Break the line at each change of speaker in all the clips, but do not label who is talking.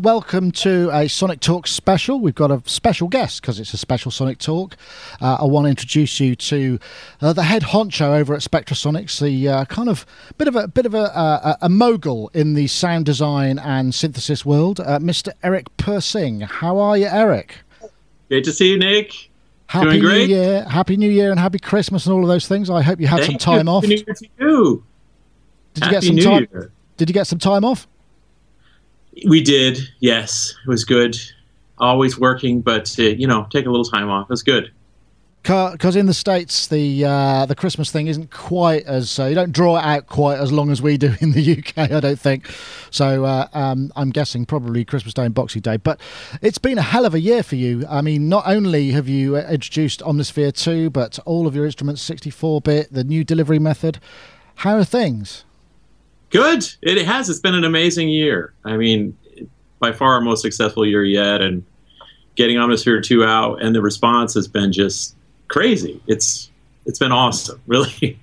welcome to a Sonic Talk special. We've got a special guest because it's a special Sonic Talk. Uh, I want to introduce you to uh, the head honcho over at Spectrasonics, the uh, kind of bit of a bit of a, uh, a, a, mogul in the sound design and synthesis world, uh, Mr. Eric Persing. How are you, Eric?
Great to see you, Nick.
Happy
Doing
New. Year, Happy New Year, and Happy Christmas, and all of those things. I hope you had
Thank
some time
you.
off.
Happy New Year to you.
Did you get some
New
time?
Year.
Did you get some time off?
We did, yes. It was good. Always working, but uh, you know, take a little time off. It was good.
Because in the states, the uh, the Christmas thing isn't quite as uh, you don't draw it out quite as long as we do in the UK. I don't think. So uh, um, I'm guessing probably Christmas Day and Boxing Day. But it's been a hell of a year for you. I mean, not only have you uh, introduced Omnisphere 2, but all of your instruments, 64-bit, the new delivery method. How are things?
Good. It has. It's been an amazing year. I mean, by far our most successful year yet, and getting Omnisphere 2 out, and the response has been just crazy. It's it's been awesome, really.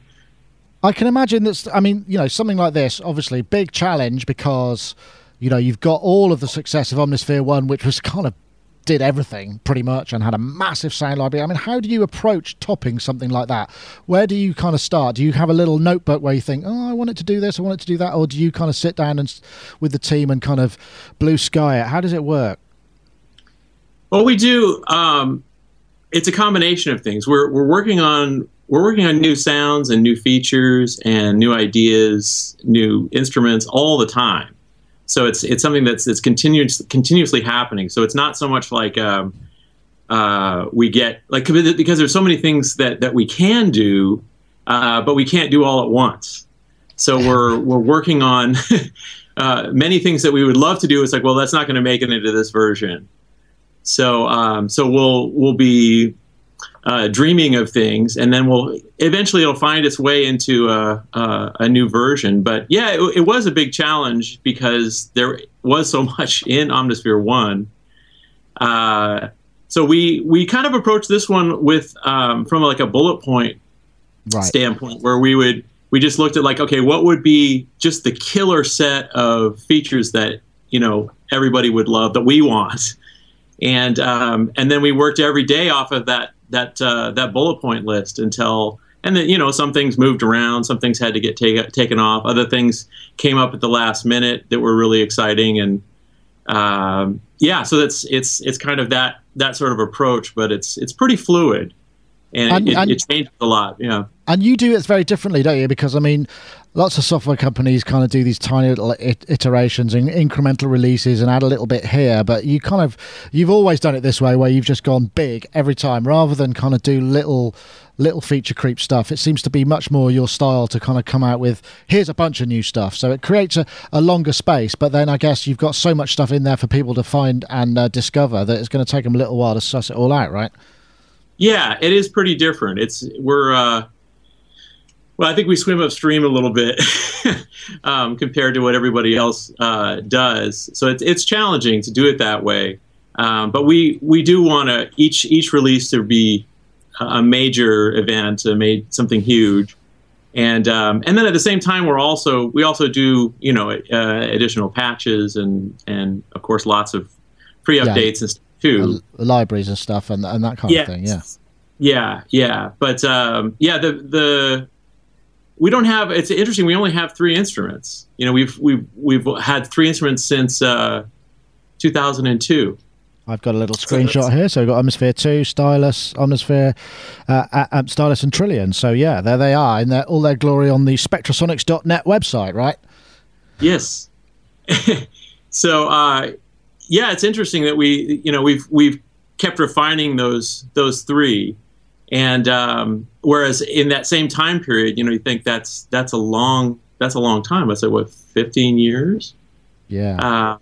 I can imagine that's. I mean, you know, something like this, obviously, big challenge because, you know, you've got all of the success of Omnisphere One, which was kind of did everything pretty much and had a massive sound library. I mean, how do you approach topping something like that? Where do you kind of start? Do you have a little notebook where you think, oh, I want it to do this, I want it to do that, or do you kind of sit down and with the team and kind of blue sky it? How does it work?
Well, we do. Um, it's a combination of things. We're we're working on we're working on new sounds and new features and new ideas, new instruments all the time. So it's it's something that's it's continuous continuously happening. So it's not so much like um, uh, we get like because there's so many things that that we can do, uh, but we can't do all at once. So we're we're working on uh, many things that we would love to do. It's like well, that's not going to make it into this version. So um, so we'll we'll be uh, dreaming of things, and then we'll eventually it'll find its way into a, a, a new version. But yeah, it, it, was a big challenge because there was so much in Omnisphere One. Uh, so we we kind of approached this one with um, from like a bullet point
right.
standpoint, where we would we just looked at like okay, what would be just the killer set of features that you know everybody would love that we want and um, and then we worked every day off of that that uh, that bullet point list until and then you know some things moved around, some things had to get take, taken off, other things came up at the last minute that were really exciting, and um, yeah, so that's it's it's kind of that that sort of approach, but it's it's pretty fluid. And, it, and it changes a lot, yeah.
And you do it very differently, don't you? Because I mean, lots of software companies kind of do these tiny little iterations and incremental releases and add a little bit here but you kind of you've always done it this way where you've just gone big every time rather than kind of do little little feature creep stuff. It seems to be much more your style to kind of come out with here's a bunch of new stuff. So it creates a, a longer space but then i guess you've got so much stuff in there for people to find and uh, discover that it's going to take them a little while to suss it all out right?
Yeah it is pretty different. It's we're uh well, I think we swim upstream a little bit um, compared to what everybody else uh, does. So it's it's challenging to do it that way. Um, but we we do want to each each release to be a major event, a made something huge, and um, and then at the same time we're also we also do you know uh, additional patches and and of course lots of free updates yeah. and stuff too,
uh, libraries and stuff and and that kind
yes.
of thing. Yeah.
Yeah, yeah, but um, yeah, the the we don't have it's interesting we only have three instruments you know we've we've we've had three instruments since uh, 2002
I've got a little screenshot here. So we've got Omnisphere 2, Stylus, Omnisphere, uh, uh, Stylus, and Trilian. So, yeah, there they are in their, all their glory on the spectrasonics.net website, right?
Yes. so, uh, yeah, it's interesting that we, you know, we've we've kept refining those those three. And um, whereas in that same time period, you know, you think that's that's a long that's a long time. I said, what, 15 years?
Yeah.
Uh,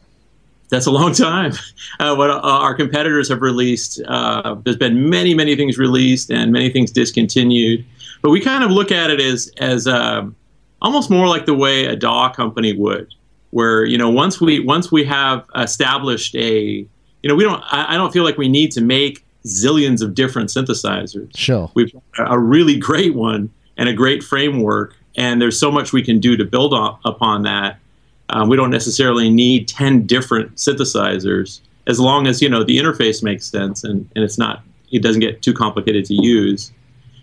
that's a long time. Uh, what uh, our competitors have released, uh, there's been many, many things released and many things discontinued. But we kind of look at it as as um, almost more like the way a DAW company would, where you know once we once we have established a, you know, we don't. I, I don't feel like we need to make zillions of different synthesizers.
Sure.
We've got a really great one and a great framework, and there's so much we can do to build on, upon that. Um, we don't necessarily need 10 different synthesizers as long as you know the interface makes sense and, and it's not it doesn't get too complicated to use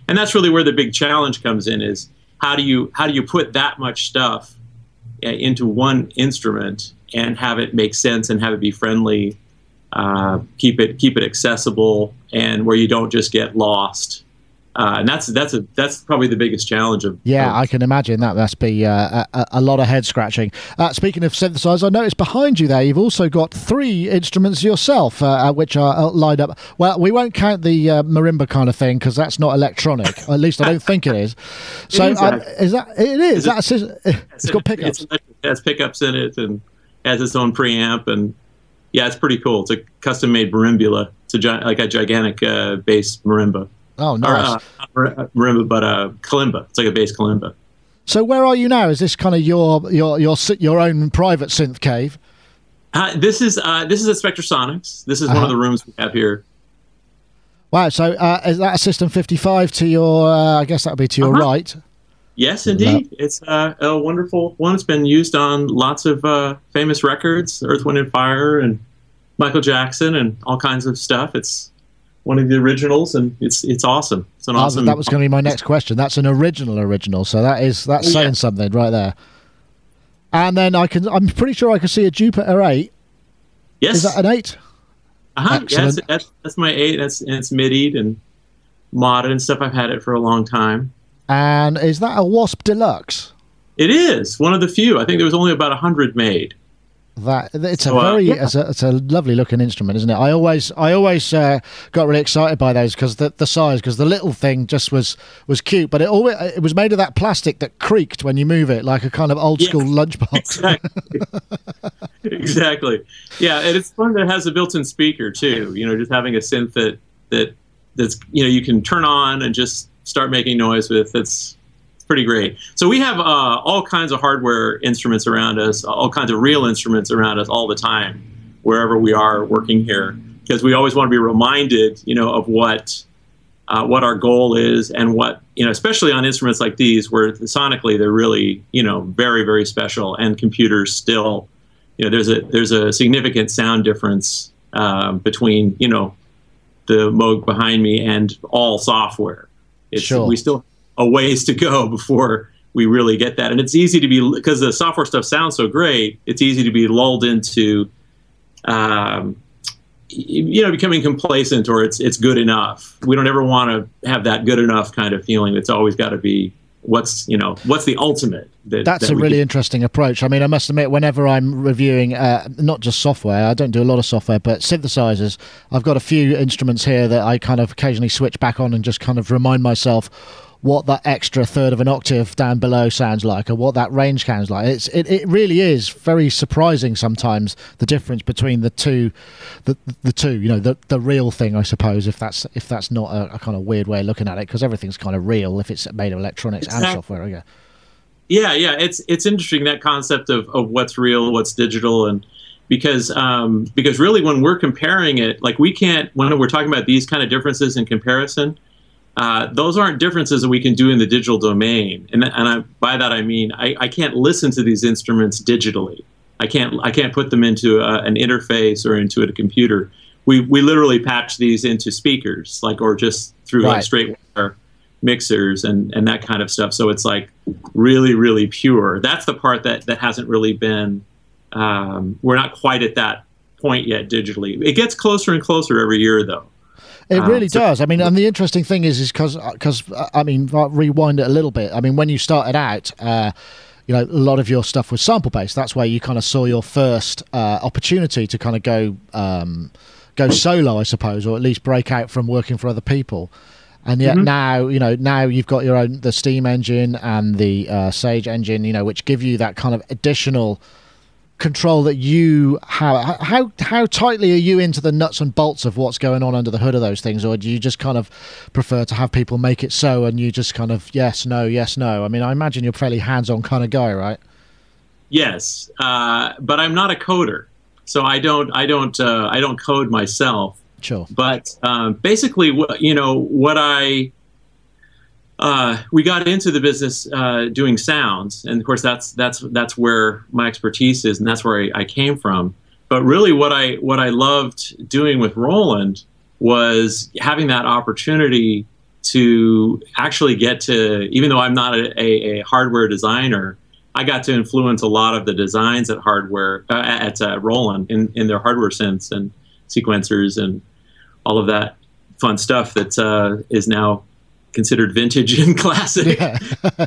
and that's really where the big challenge comes in is how do you how do you put that much stuff uh, into one instrument and have it make sense and have it be friendly uh, keep it keep it accessible and where you don't just get lost uh, and that's that's a that's probably the biggest challenge of.
Yeah,
of,
I can imagine that must be uh, a, a, lot of head scratching. Uh, speaking of synthesizer, I noticed behind you there you've also got three instruments yourself, uh, uh, which are uh, lined up. Well, we won't count the marimba kind of thing because that's not electronic. at least I don't think it is. So it is, um, is, that it is? Is that a, it's got pickups.
it has pickups in it and has its own preamp and yeah, it's pretty cool. It's a custom made marimbula. It's a gi- like a gigantic bass marimba.
Oh, nice.
Or, uh, marimba, but uh, kalimba. It's like a bass kalimba.
So where are you now? Is this kind of your your your your own private synth cave?
Uh, this is uh, this is at Spectrasonics. This is uh-huh. one of uh-huh. the rooms we have here.
Wow. So uh, is that a System 55 to your? Uh, I guess that would be to your uh-huh. right.
Yes, indeed. No. It's uh, a wonderful one. It's been used on lots of uh, famous records, Earth, Wind, and Fire, and Michael Jackson, and all kinds of stuff. It's one of the originals, and it's it's awesome. It's an awesome.
That was going to be my next question. That's an original original, so that is that's saying something right there. And then I can, I'm pretty sure I can see a Jupiter eight.
Yes,
is that an eight?
Uh huh. Yeah, that's, that's, my eight. That's and it's MIDI and modded and stuff. I've had it for a long time.
And is that a Wasp Deluxe?
It is one of the few. I think there was only about a hundred made.
That it's a very uh, yeah. it's, a, it's a lovely looking instrument, isn't it? I always I always uh, got really excited by those because the, the size because the little thing just was was cute, but it always it was made of that plastic that creaked when you move it, like a kind of old school yeah, lunchbox.
Exactly. exactly. Yeah, and it's fun that it has a built-in speaker too. You know, just having a synth that that that's you know you can turn on and just start making noise with. It's pretty great. So we have uh, all kinds of hardware instruments around us, all kinds of real instruments around us all the time, wherever we are working here, because we always want to be reminded, you know, of what uh, what our goal is and what you know, especially on instruments like these, where sonically they're really, you know, very very special, and computers still, you know, there's a there's a significant sound difference um, between you know the Moog behind me and all software.
It's, sure.
We still a ways to go before we really get that. And it's easy to be because the software stuff sounds so great. It's easy to be lulled into, um, you know, becoming complacent or it's it's good enough. We don't ever want to have that good enough kind of feeling. It's always got to be what's you know what's the ultimate
that, that's that a really interesting approach. I mean i must admit whenever i'm reviewing uh, not just software i don't do a lot of software but synthesizers i've got a few instruments here that i kind of occasionally switch back on and just kind of remind myself what that extra third of an octave down below sounds like or what that range sounds like. It's it, it really is very surprising sometimes the difference between the two the the two, you know, the the real thing I suppose if that's if that's not a, a kind of weird way of looking at it because everything's kind of real if it's made of electronics exactly. and software, yeah.
Yeah, yeah, it's it's interesting that concept of, of what's real, what's digital and because um, because really when we're comparing it, like we can't when we're talking about these kind of differences in comparison, uh, those aren't differences that we can do in the digital domain. And, and I, by that I mean I, I, can't listen to these instruments digitally. I can't I can't put them into a, an interface or into a computer. We, we literally patch these into speakers, like or just through right. like straight wire mixers and, and that kind of stuff. So it's like really really pure. That's the part that that hasn't really been. Um, we're not quite at that point yet digitally. It gets closer and closer every year though.
It um, really so, does. I mean, and the interesting thing is, is because, because uh, I mean, rewind it a little bit. I mean, when you started out, uh, you know, a lot of your stuff was sample based. That's where you kind of saw your first uh, opportunity to kind of go um, go solo, I suppose, or at least break out from working for other people. And yet mm-hmm. now, you know, now you've got your own the Steam engine and the uh, Sage engine, you know, which give you that kind of additional control that you have. How how tightly are you into the nuts and bolts of what's going on under the hood of those things or do you just kind of prefer to have people make it so and you just kind of yes no yes no i mean i imagine you're a fairly hands-on kind of guy right?
Yes uh, but i'm not a coder so i don't i don't uh, i don't code myself.
Sure.
But um, basically what you know what i uh, we got into the business uh, doing sounds, and of course that's that's that's where my expertise is, and that's where I, I, came from. But really, what I what I loved doing with Roland was having that opportunity to actually get to, even though I'm not a, a, a hardware designer, I got to influence a lot of the designs at hardware uh, at uh, Roland in, in their hardware synths and sequencers and all of that fun stuff that uh, is now considered vintage and classic. Yeah.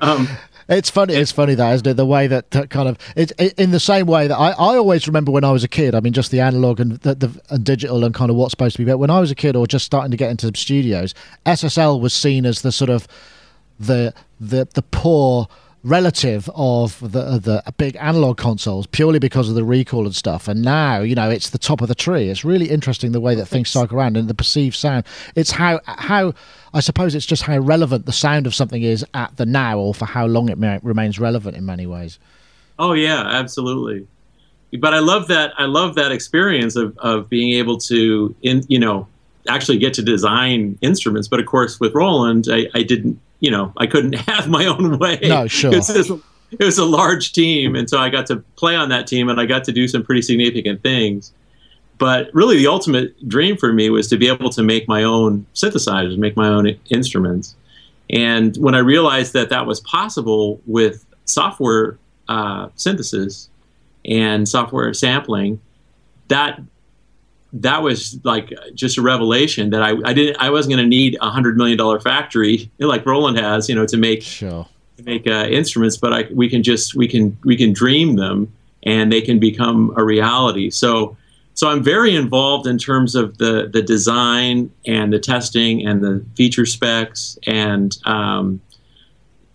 um, it's funny. It's funny that, isn't it? The way that, that kind of it's it, in the same way that I, I always remember when I was a kid. I mean, just the analog and the, the and digital and kind of what's supposed to be. But when I was a kid, or just starting to get into studios, SSL was seen as the sort of the the the poor relative of the uh, the big analog consoles purely because of the recall and stuff. And now, you know, it's the top of the tree. It's really interesting the way that things cycle around and the perceived sound. It's how how I suppose it's just how relevant the sound of something is at the now, or for how long it may, remains relevant in many ways.
Oh yeah, absolutely. But I love that. I love that experience of of being able to in you know actually get to design instruments. But of course, with Roland, I, I didn't you know, I couldn't have my own way.
No, sure.
It was a large team, and so I got to play on that team, and I got to do some pretty significant things. But really, the ultimate dream for me was to be able to make my own synthesizers, make my own instruments. And when I realized that that was possible with software uh, synthesis and software sampling, that that was like just a revelation that I, I didn't I wasn't going to need a hundred million dollar factory like Roland has you know to make
sure.
to make uh, instruments but I, we can just we can we can dream them and they can become a reality. So so I'm very involved in terms of the the design and the testing and the feature specs and um,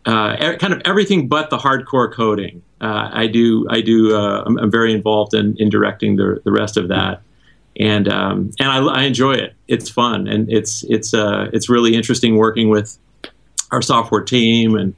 uh, kind of everything but the hardcore coding. Uh, I do I do uh, I'm, I'm, very involved in, in directing the the rest of that and um, and I, I, enjoy it. It's fun and it's it's uh, it's really interesting working with our software team and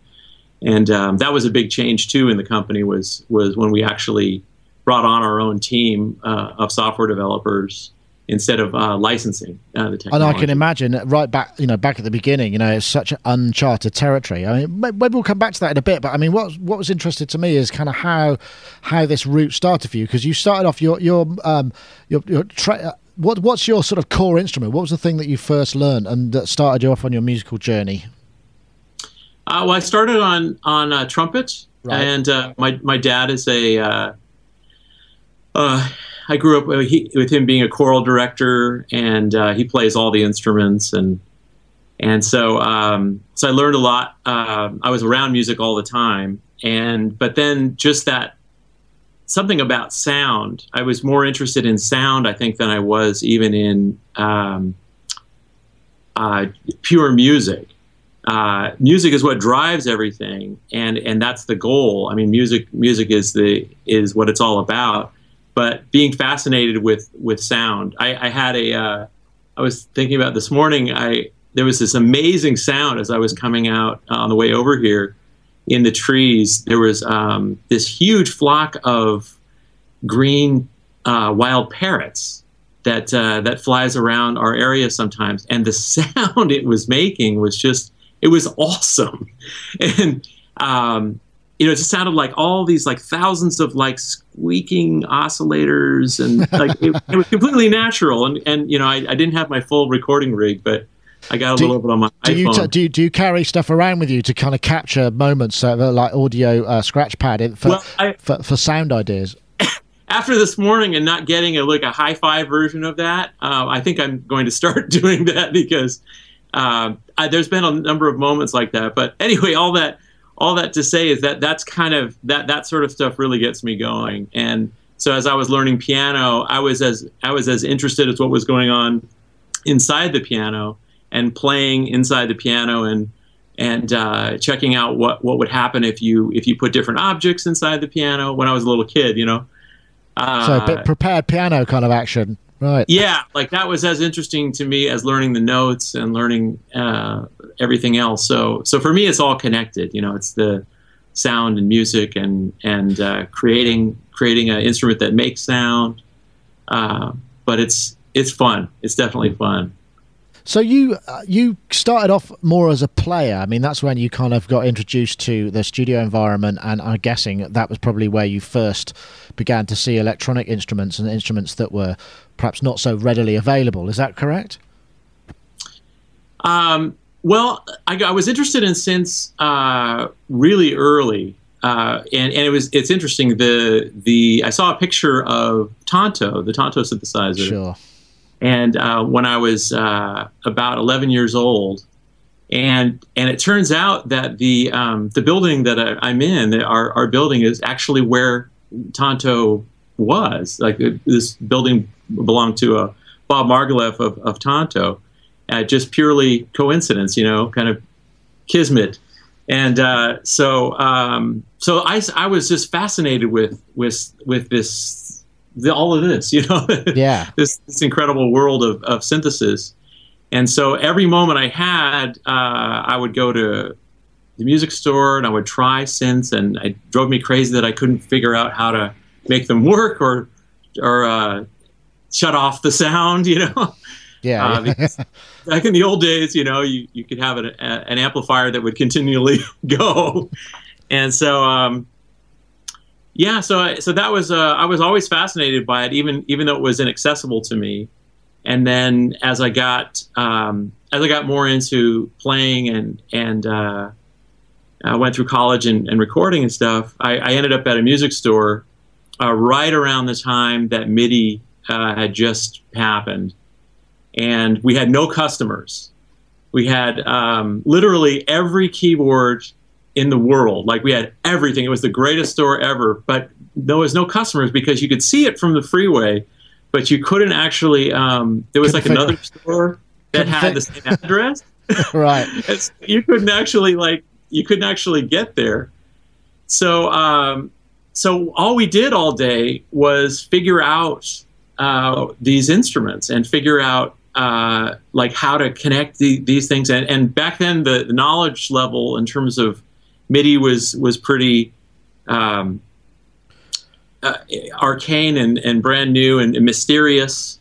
and um, that was a big change too in the company was was when we actually brought on our own team uh, of software developers instead of uh, licensing uh, the technology.
And I can imagine right back, you know, back at the beginning, you know, it's such uncharted territory. I mean, maybe we'll come back to that in a bit. But I mean, what what was interested to me is kind of how how this route started for you because you started off your your um your, your tra- what what's your sort of core instrument? What was the thing that you first learned and that started you off on your musical journey?
Uh, well, I started on on uh, trumpet, right. and uh, my my dad is a uh, uh, I grew up with, he, with him being a choral director, and uh, he plays all the instruments, and and so um, so I learned a lot. Uh, I was around music all the time, and but then just that something about sound. I was more interested in sound, I think, than I was even in um, uh, pure music. Uh, music is what drives everything, and and that's the goal. I mean, music music is the is what it's all about but being fascinated with with sound. I, I had a uh, I was thinking about this morning. I there was this amazing sound as I was coming out on the way over here in the trees. There was um, this huge flock of green uh, wild parrots that uh, that flies around our area sometimes, and the sound it was making was just it was awesome, and um, you know, it just sounded like all these like thousands of like squeaking oscillators and like it, it, was completely natural. And and you know, I, I didn't have my full recording rig, but I got a do, little bit on my
do
iPhone.
You t- do you, do you carry stuff around with you to kind of capture moments uh, like audio uh, scratch pad for, well, I, for for sound ideas?
After this morning and not getting a like a hi-fi version of that, uh, I think I'm going to start doing that because uh, I, there's been a number of moments like that. But anyway, all that all that to say is that that's kind of that that sort of stuff really gets me going. And so as I was learning piano, I was as I was as interested as what was going on inside the piano and playing inside the piano and and uh, checking out what what would happen if you if you put different objects inside the piano when I was a little kid, you know.
Uh, so prepared piano kind of action. Right.
Yeah, like that was as interesting to me as learning the notes and learning uh, everything else. So, so for me, it's all connected. You know, it's the sound and music and and uh, creating creating an instrument that makes sound. Uh, but it's it's fun. It's definitely fun.
So you uh, you started off more as a player. I mean, that's when you kind of got introduced to the studio environment, and I'm guessing that was probably where you first began to see electronic instruments and instruments that were perhaps not so readily available. Is that correct?
Um, well, I, I, was interested in synths uh, really early. Uh, and, and it was it's interesting the the I saw a picture of Tonto the Tonto synthesizer
sure
and uh, when I was uh, about 11 years old, and and it turns out that the um, the building that I, am in, the, our our building is actually where Tonto was. Like uh, this building belonged to a Bob Margouleff of, of Tonto. Uh, just purely coincidence, you know, kind of kismet. And uh, so, um, so I, I was just fascinated with with with this the, all of this, you know,
yeah,
this, this incredible world of, of synthesis. And so every moment I had, uh, I would go to the music store and I would try synths, and it drove me crazy that I couldn't figure out how to make them work or or uh, shut off the sound, you know.
Yeah. Uh,
back in the old days, you know, you, you could have an, a, an amplifier that would continually go. And so, um, yeah, so so that was uh, I was always fascinated by it, even even though it was inaccessible to me. And then as I got um, as I got more into playing and and uh, I went through college and, and recording and stuff, I, I, ended up at a music store uh, right around the time that MIDI uh, had just happened, and we had no customers. We had um, literally every keyboard in the world. Like we had everything. It was the greatest store ever, but there was no customers because you could see it from the freeway, but you couldn't actually. Um, there was like another store that had the same address.
right.
you couldn't actually like you couldn't actually get there. So um, so all we did all day was figure out uh, these instruments and figure out uh, like how to connect the, these things. And, and back then, the, the, knowledge level in terms of MIDI was was pretty um, uh, arcane and, and brand new and, and mysterious.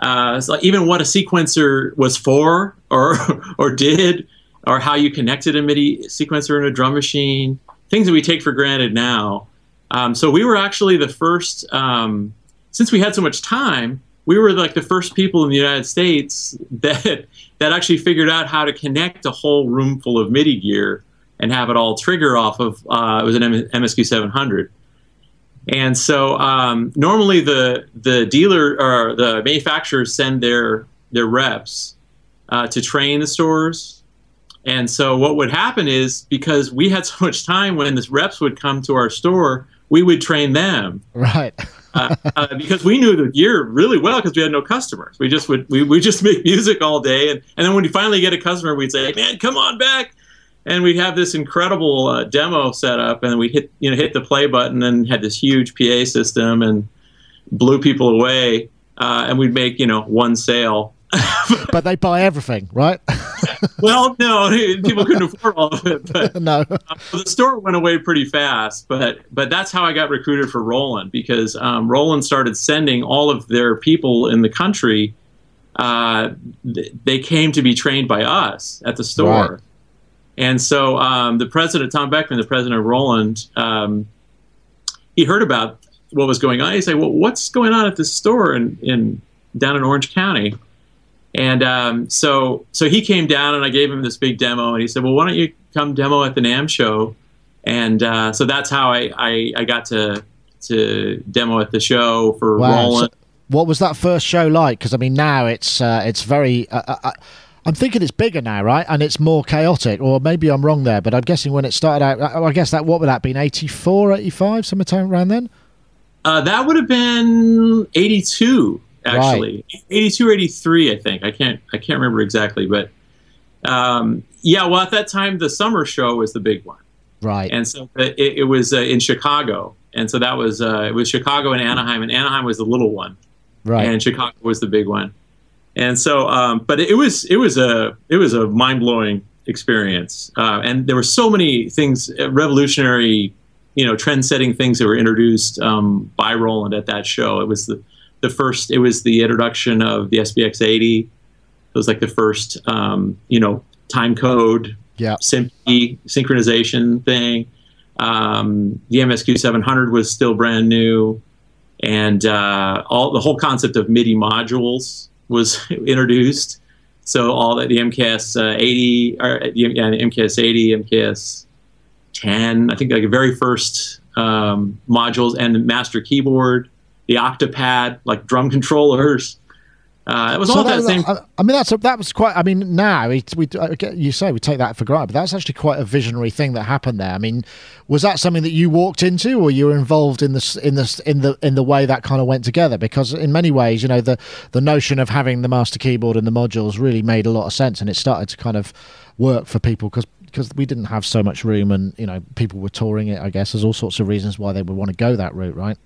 Uh, even what a sequencer was for, or or did, or how you connected a MIDI sequencer in a drum machine, things that we take for granted now. Um, so we were actually the first, um, since we had so much time, we were like the first people in the United States that that actually figured out how to connect a whole room full of MIDI gear and have it all trigger off of uh, it was an MSQ 700. And so um, normally the the dealer or the manufacturers send their their reps uh, to train the stores. And so what would happen is because we had so much time when the reps would come to our store, we would train them.
Right.
uh, uh, because we knew the gear really well because we had no customers. We just would we, we just make music all day, and, and then when you finally get a customer, we'd say, "Man, come on back! and we'd have this incredible uh, demo set up, and we hit you know hit the play button and had this huge PA system and blew people away, uh, and we'd make you know one sale.
but they buy everything, right?
well, no, people couldn't afford all of it. But,
no,
uh, the store went away pretty fast. But but that's how I got recruited for Roland because um, Roland started sending all of their people in the country. Uh, th- they came to be trained by us at the store. Right. And so um, the president, Tom Beckman, the president of Roland, um, he heard about what was going on. He said, "Well, what's going on at this store in, in down in Orange County?" And um, so so he came down, and I gave him this big demo, and he said, "Well, why don't you come demo at the NAMM show?" And uh, so that's how I, I, I got to to demo at the show for wow. Roland. So
what was that first show like? Because I mean, now it's uh, it's very. Uh, uh, uh I'm thinking it's bigger now, right? And it's more chaotic, or maybe I'm wrong there, but I'm guessing when it started out, I guess that what would that been 84, 85, sometime around then?
Uh, that would have been 82, actually, right. 82 or 83, I think. I can't, I can't remember exactly, but um, yeah. Well, at that time, the summer show was the big one,
right?
And so it, it was uh, in Chicago, and so that was uh, it was Chicago and Anaheim, and Anaheim was the little one,
right?
And Chicago was the big one and so um, but it was it was a it was a mind blowing experience, uh, and there were so many things uh, revolutionary, you know, trend setting things that were introduced um, by Roland at that show. It was the the first. It was the introduction of the SBX 80. It was like the first, um, you know, time code,
yeah,
SMPTE synchronization thing. Um, the MSQ 700 was still brand new, and uh, all the whole concept of MIDI modules was introduced. So all that the MKS uh, 80, or yeah, the MKS 80, MKS 10, I think like the very first um, modules, and the master keyboard, the Octapad, like drum controllers. Uh, it was so all that, that same.
I mean, that's a, that was quite. I mean, now we, we you say we take that for granted, but that's actually quite a visionary thing that happened there. I mean, was that something that you walked into, or you were involved in this in this in the in the way that kind of went together? Because in many ways, you know, the the notion of having the master keyboard and the modules really made a lot of sense, and it started to kind of work for people because because we didn't have so much room, and you know, people were touring it. I guess there's all sorts of reasons why they would want to go that route, right?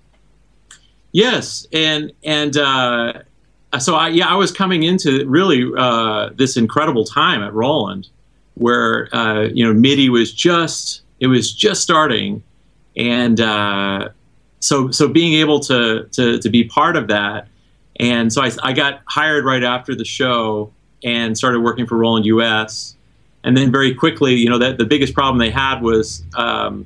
Yes, and and. uh so I, yeah, I was coming into really uh, this incredible time at Roland, where uh, you know MIDI was just it was just starting, and uh, so so being able to, to to be part of that, and so I, I got hired right after the show and started working for Roland US, and then very quickly, you know, that the biggest problem they had was um,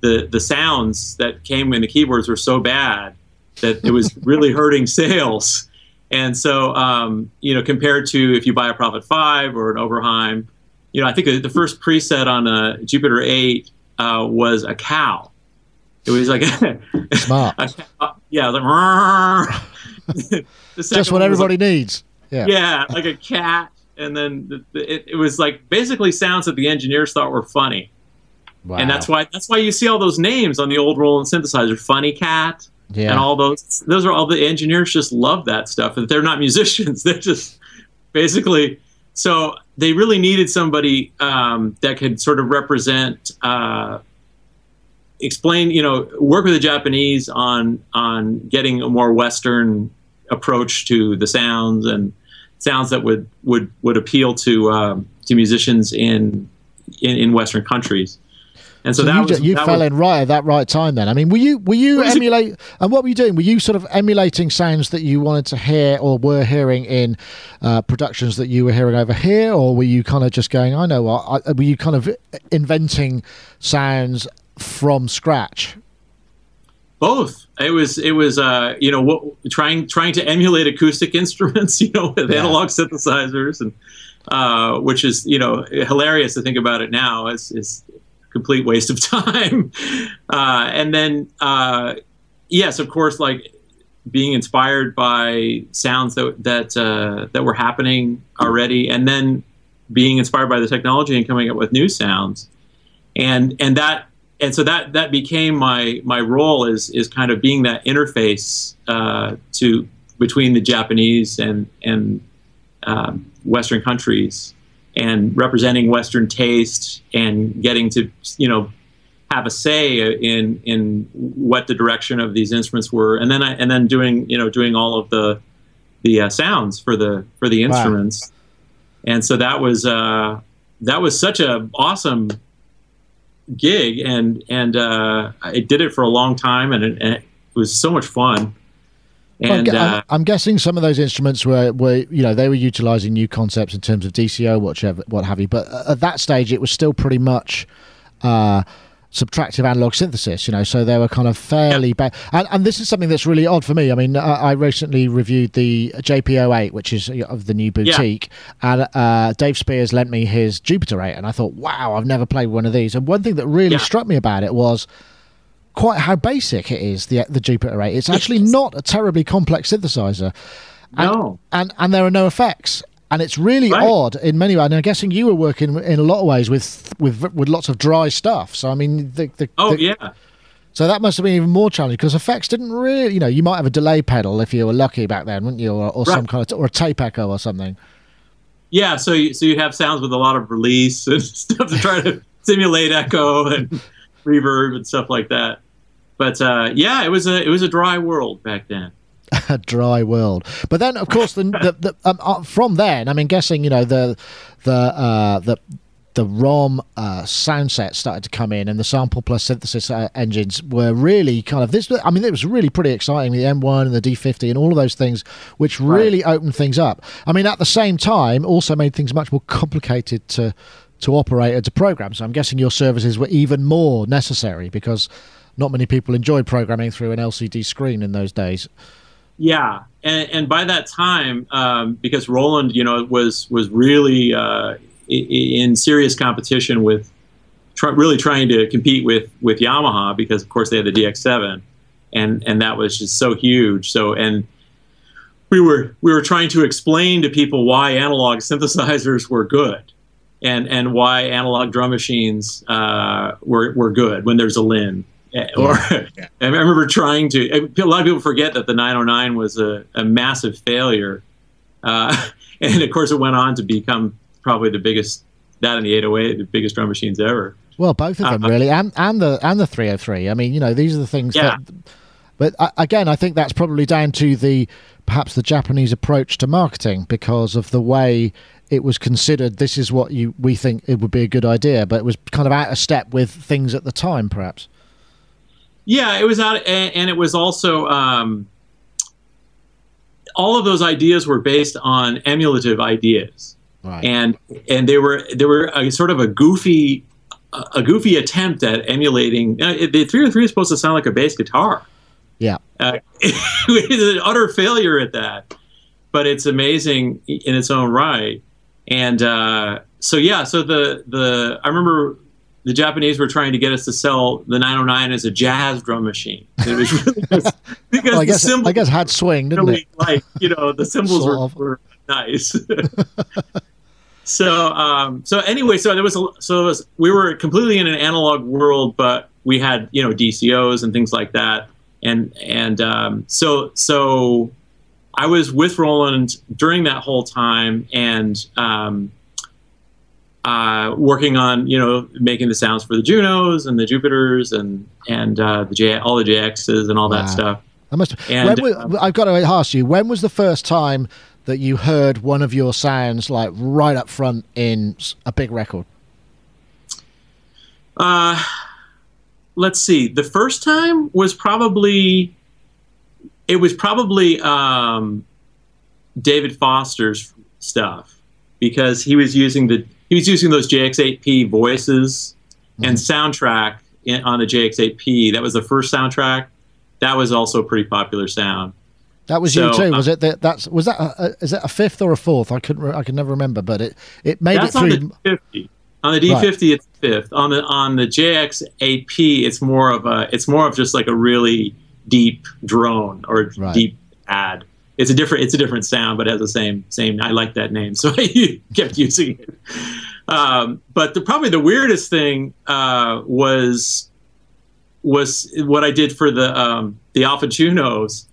the the sounds that came in the keyboards were so bad that it was really hurting sales. And so, um, you know, compared to if you buy a Prophet 5 or an Oberheim, you know, I think the first preset on a Jupiter 8 uh, was a cow. It was like
smart.
A cow, yeah, like
just what everybody
like,
needs. Yeah,
yeah, like a cat, and then the, the, it, it, was like basically sounds that the engineers thought were funny, wow. and that's why that's why you see all those names on the old Roland synthesizer, Funny Cat, yeah. and all those those are all the engineers just love that stuff. And they're not musicians. They're just basically so they really needed somebody um, that could sort of represent uh, explain you know work with the japanese on on getting a more western approach to the sounds and sounds that would would would appeal to um, to musicians in, in in western countries and so, so that
you,
was,
you
that
fell
was,
in right at that right time. Then I mean, were you were you emulate and what were you doing? Were you sort of emulating sounds that you wanted to hear or were hearing in uh, productions that you were hearing over here, or were you kind of just going, I know what? I, were you kind of inventing sounds from scratch?
Both. It was it was uh, you know what trying trying to emulate acoustic instruments, you know, with yeah. analog synthesizers and. Uh, which is you know hilarious to think about it now. Is complete waste of time. Uh, and then, uh, yes, of course, like being inspired by sounds that that uh, that were happening already, and then being inspired by the technology and coming up with new sounds, and and that and so that that became my my role is is kind of being that interface uh, to between the Japanese and and um, Western countries and representing Western taste and getting to you know have a say in in what the direction of these instruments were, and then I, and then doing you know doing all of the the uh, sounds for the for the instruments, wow. and so that was uh, that was such a awesome gig, and and uh, I did it for a long time, and it, and it was so much fun.
And, I'm, uh, I'm, guessing some of those instruments were, were, you know, they were utilizing new concepts in terms of DCO, whatever, what have you. But at that stage, it was still pretty much uh, subtractive analog synthesis, you know, so they were kind of fairly yeah. bad. And, and, this is something that's really odd for me. I mean, I, I recently reviewed the JP-08, which is of the new boutique, yeah. and uh, Dave Spiers lent me his Jupiter 8, and I thought, wow, I've never played one of these. And one thing that really yeah. struck me about it was quite how basic it is the the Jupiter 8. It's actually not a terribly complex synthesizer.
And, no.
And and there are no effects. And it's really right. odd in many ways. And I'm guessing you were working in a lot of ways with with with lots of dry stuff. So I mean, the, the
oh
the,
yeah.
So that must have been even more challenging because effects didn't really, you know, you might have a delay pedal if you were lucky back then, wouldn't you, or, or right. some kind of or a tape echo or something.
Yeah, so you, so you have sounds with a lot of release and stuff to try to simulate echo and reverb and stuff like that. But uh, yeah, it was a it was a dry world back then.
a dry world. But then, of course, the, the, the um, uh, from then, I mean, guessing you know the the uh, the the ROM uh, sound set started to come in, and the sample plus synthesis uh, engines were really kind of this. I mean, it was really pretty exciting. The M1 and the D50 and all of those things, which really right. opened things up. I mean, at the same time, also made things much more complicated to to operate and to program. So I'm guessing your services were even more necessary because not many people enjoyed programming through an LCD screen in those days.
Yeah, and, and by that time, um, because Roland, you know, was was really uh, in serious competition with, really trying to compete with with Yamaha because of course they had the DX7, and and that was just so huge. So and we were we were trying to explain to people why analog synthesizers were good and and why analog drum machines uh, were were good when there's a Linn. Yeah. Or yeah. I remember trying to. A lot of people forget that the 909 was a, a massive failure, uh, and of course it went on to become probably the biggest. That and the 808, the biggest drum machines ever.
Well, both of them uh, really, and and the and the 303. I mean, you know, these are the things yeah. that. But uh, again, I think that's probably down to the perhaps the Japanese approach to marketing because of the way it was considered this is what you we think it would be a good idea, but it was kind of out of step with things at the time, perhaps.
Yeah, it was out, and it was also um, all of those ideas were based on emulative ideas, right. and and they were they were a, sort of a goofy a goofy attempt at emulating. Uh, the 303 is supposed to sound like a bass guitar.
Yeah, uh,
it's an utter failure at that, but it's amazing in its own right and uh, so yeah, so the the I remember the Japanese were trying to get us to sell the 909 as a jazz drum machine. It was really
just, because well, I guess, the cymbals I guess had swing, didn't really, it?
Like you know, the cymbals were, were, nice. so um, so anyway, so there was a, so was we were completely in an analog world, but we had you know DCOs and things like that, and and um, so so I was with Roland during that whole time and um, uh, working on you know making the sounds for the Junos and the Jupiters and and uh, the J all the JXs and all wow. that stuff.
I must. And, was, um, I've got to ask you, when was the first time that you heard one of your sounds like right up front in a big record?
Uh, let's see. The first time was probably it was probably um, David Foster's stuff because he was using the he was using those JX8P voices mm-hmm. and soundtrack in, on the JX8P. That was the first soundtrack. That was also a pretty popular sound.
That was so, you too, was uh, it? The, that's was that a, a, is that a fifth or a fourth? I couldn't re- I could never remember, but it it made it through.
On the D50, on the D50 right. it's fifth. On the on the JX8P, it's more of a it's more of just like a really deep drone or right. deep ad. It's a different it's a different sound, but it has the same same. I like that name, so I kept using it. Um, but the, probably the weirdest thing uh, was was what I did for the um, the Alpha Junos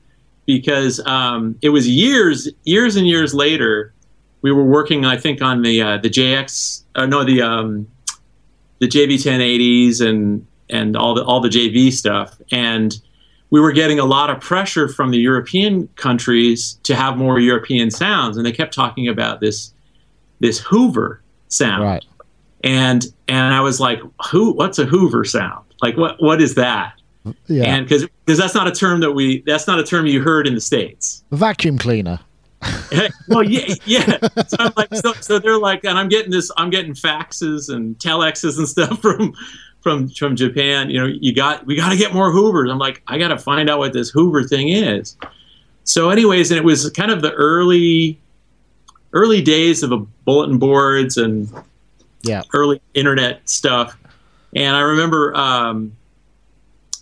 because um, it was years years and years later. We were working, I think, on the uh, the JX, uh, no, the um, the JV 1080s and and all the all the JV stuff, and we were getting a lot of pressure from the European countries to have more European sounds, and they kept talking about this this Hoover sound.
Right.
And and I was like, who? What's a Hoover sound? Like what? What is that? Yeah. And because because that's not a term that we that's not a term you heard in the states.
vacuum cleaner.
well, yeah, yeah. So I'm like, so, so they're like, and I'm getting this, I'm getting faxes and telexes and stuff from from from Japan, you know, you got we got to get more Hoovers. I'm like, I got to find out what this Hoover thing is. So, anyways, and it was kind of the early early days of the bulletin boards and
yeah,
early internet stuff. And I remember um,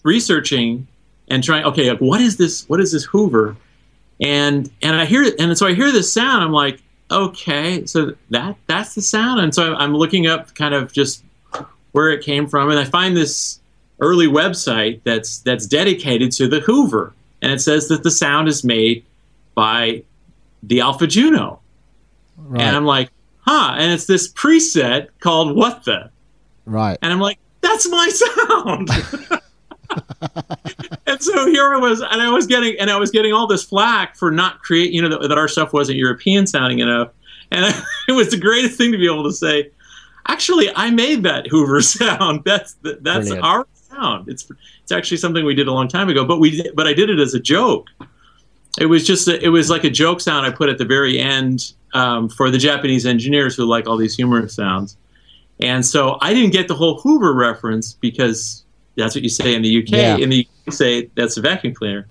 researching and trying. Okay, like, what is this? What is this Hoover? And and I hear and so I hear this sound. I'm like, okay, so that that's the sound. And so I'm looking up kind of just where it came from, and I find this early website that's that's dedicated to the Hoover, and it says that the sound is made by the Alpha Juno, right. and I'm like, huh, and it's this preset called What the,
right,
and I'm like, that's my sound. and so here I was, and I was getting, and I was getting all this flack for not create, you know, that, that our stuff wasn't European sounding enough, and it was the greatest thing to be able to say actually, I made that Hoover sound. That's that's Brilliant. our sound. It's it's actually something we did a long time ago, but we but I did it as a joke. It was just a, it was like a joke sound I put at the very end um, for the Japanese engineers who like all these humorous sounds. And so I didn't get the whole Hoover reference because that's what you say in the UK. Yeah. In the UK, you say that's a vacuum cleaner,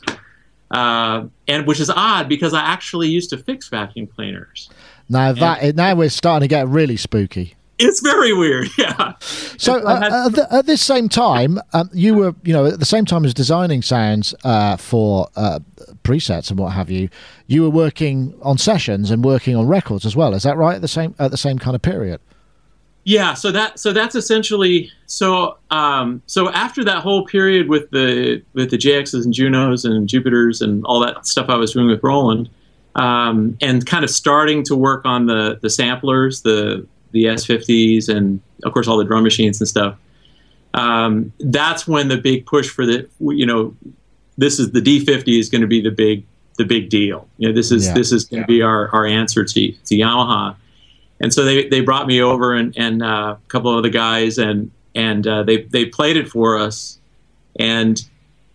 uh, and which is odd because I actually used to fix vacuum cleaners.
Now that and, now we're starting to get really spooky.
It's very weird, yeah.
So uh, had, at, this same time, um, you were, you know, at the same time as designing sounds uh, for uh, presets and what have you, you were working on sessions and working on records as well. Is that right? At the same at the same kind of period.
Yeah, so that so that's essentially so um, so after that whole period with the with the JXs and Junos and Jupiters and all that stuff I was doing with Roland, um, and kind of starting to work on the the samplers, the the S50s, and of course all the drum machines and stuff. Um, that's when the big push for the you know this is the D50 is going to be the big the big deal. You know this is yeah. this is going to yeah. be our our answer to to Yamaha and so they, they brought me over and, and uh, a couple of the guys and and uh, they they played it for us and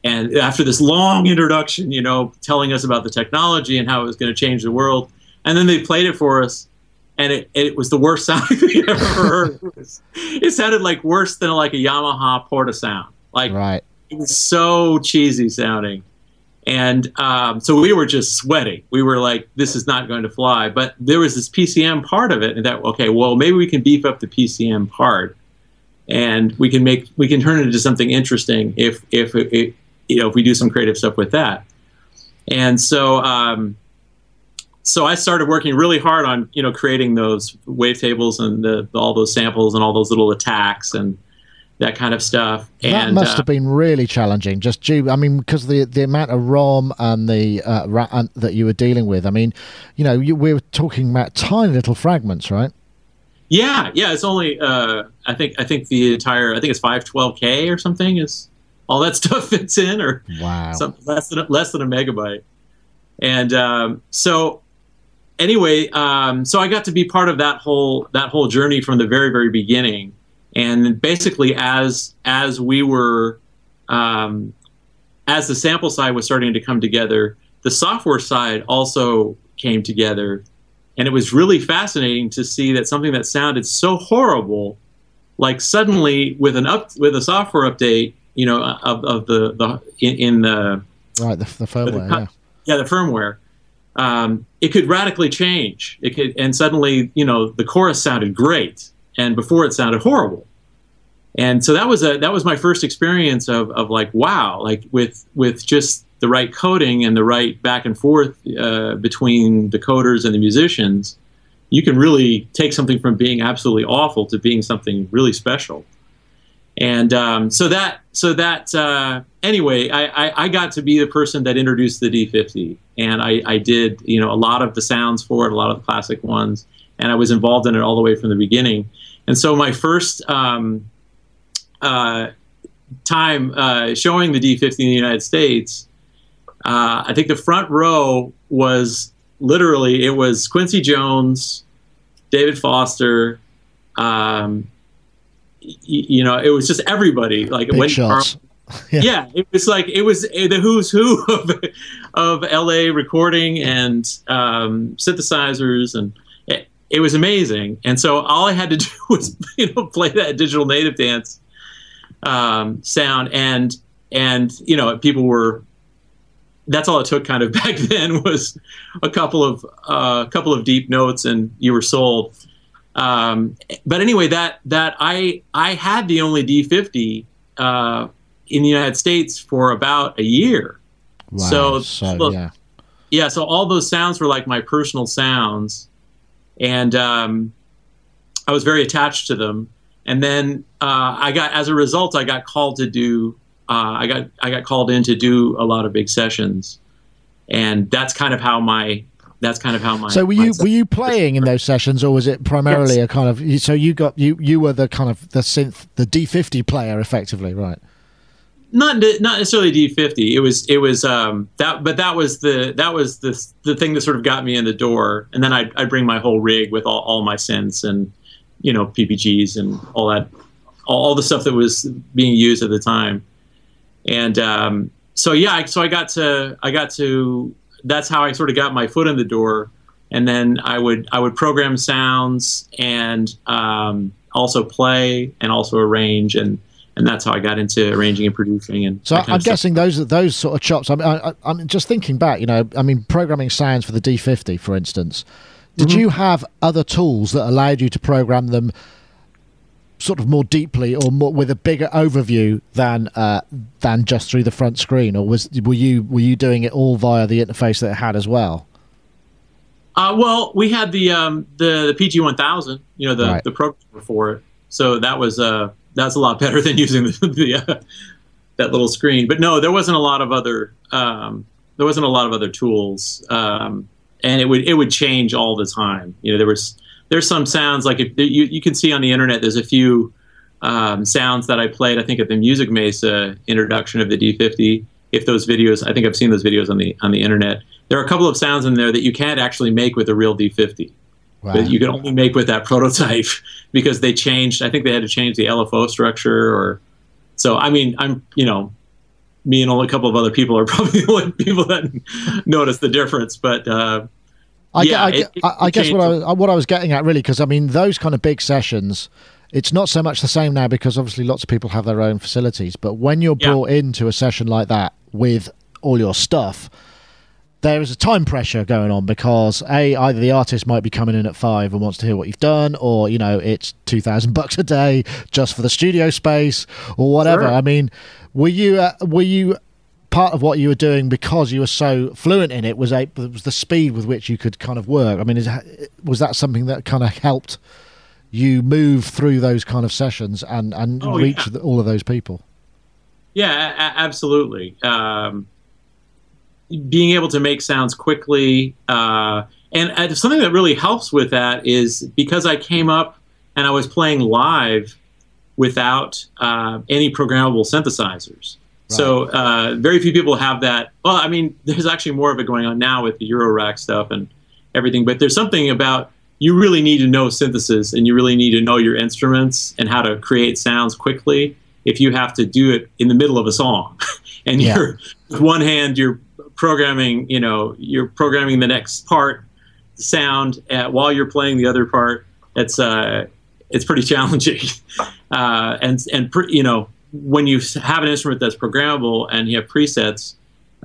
and after this long introduction you know telling us about the technology and how it was going to change the world and then they played it for us and it, it was the worst sound I ever heard it, was, it sounded like worse than like a Yamaha Porta sound like
right.
it was so cheesy sounding and um, so we were just sweating. We were like, this is not going to fly. But there was this PCM part of it, and that okay, well maybe we can beef up the PCM part, and we can make we can turn it into something interesting if if it, you know if we do some creative stuff with that. And so um, so I started working really hard on you know creating those wavetables and the, all those samples and all those little attacks and that kind of stuff.
And,
that
must uh, have been really challenging. Just due, I mean, because the the amount of ROM and the uh, ra- that you were dealing with. I mean, you know, you, we were talking about tiny little fragments, right?
Yeah, yeah. It's only uh, I think I think the entire I think it's five twelve k or something is all that stuff fits in, or
wow,
less than less than a megabyte. And um, so anyway, um, so I got to be part of that whole that whole journey from the very very beginning and basically, as as we were, um, as the sample side was starting to come together, the software side also came together, and it was really fascinating to see that something that sounded so horrible, like suddenly with an up with a software update, you know, of, of the the in, in the
right the, the firmware, the, yeah,
yeah, the firmware. Um, it could radically change. It could, and suddenly, you know, the chorus sounded great, and before it sounded horrible and so that was a that was my first experience of, of like wow like with with just the right coding and the right back and forth uh, between the coders and the musicians you can really take something from being absolutely awful to being something really special and um, so that so that uh, anyway I, I, I, got to be the person that introduced the d50 and I, I did you know a lot of the sounds for it a lot of the classic ones and i was involved in it all the way from the beginning and so my first um, uh, time uh, showing the D50 in the United States, uh, I think the front row was literally it was Quincy Jones, David Foster. Um, y- you know, it was just everybody. Like
Big shots.
yeah. yeah. it was like it was the who's who of, of LA recording and um, synthesizers, and it, it was amazing. And so all I had to do was you know play that digital native dance um, sound, and and you know people were. That's all it took, kind of back then, was a couple of a uh, couple of deep notes, and you were sold. Um, but anyway, that that I I had the only D50 uh, in the United States for about a year.
Wow. So, so look, yeah,
yeah. So all those sounds were like my personal sounds, and um, I was very attached to them and then uh, I got as a result I got called to do uh, I got I got called in to do a lot of big sessions, and that's kind of how my that's kind of how my
so were you were you playing in those sessions or was it primarily yes. a kind of so you got you you were the kind of the synth the D50 player effectively right
not not necessarily D50 it was it was um, that but that was the that was the the thing that sort of got me in the door. And then I I bring my whole rig with all, all my synths and you know PPGs and all that, all, all the stuff that was being used at the time, and um, so yeah, so I got to I got to that's how I sort of got my foot in the door, and then I would I would program sounds and um, also play and also arrange. And and that's how I got into arranging and producing. And
so I'm guessing those those sort of chops. I mean, I, am just thinking back. You know, I mean, programming sounds for the D50, for instance. Did mm-hmm. you have other tools that allowed you to program them sort of more deeply or more with a bigger overview than uh, than just through the front screen, or was were you were you doing it all via the interface that it had as well?
Uh, well, we had the um, the, the PG one thousand, you know, the right. the program for it. So that was uh, that's a lot better than using the, the uh, that little screen. But no, there wasn't a lot of other um, there wasn't a lot of other tools, um, and it would it would change all the time. You know, there was there's some sounds like if you you can see on the internet. There's a few um, sounds that I played. I think at the Musikmesse introduction of the D50. If those videos, I think I've seen those videos on the on the internet. There are a couple of sounds in there that you can't actually make with a real D50. Wow. That you can only make with that prototype because they changed. I think they had to change the LFO structure, or so. I mean, I'm you know, me and a couple of other people are probably the only people that notice the difference. But uh,
I, yeah, I, it, it, I guess what I was, what I was getting at really because I mean those kind of big sessions. It's not so much the same now because obviously lots of people have their own facilities. But when you're yeah. brought into a session like that with all your stuff, there is a time pressure going on because a either the artist might be coming in at five and wants to hear what you've done, or you know it's two thousand bucks a day just for the studio space or whatever. Sure. I mean, were you uh, were you part of what you were doing because you were so fluent in it was a was the speed with which you could kind of work. I mean, is, was that something that kind of helped you move through those kind of sessions and and oh, reach yeah. all of those people?
Yeah, a- absolutely. Um, being able to make sounds quickly, uh, and uh, something that really helps with that is because I came up and I was playing live without uh, any programmable synthesizers. So uh, very few people have that. Well, I mean, there's actually more of it going on now with the Eurorack stuff and everything. But there's something about you really need to know synthesis and you really need to know your instruments and how to create sounds quickly if you have to do it in the middle of a song. and yeah. you're with one hand you're programming, you know, you're programming the next part sound at, while you're playing the other part. It's uh, it's pretty challenging, uh, and and you know when you have an instrument that's programmable and you have presets,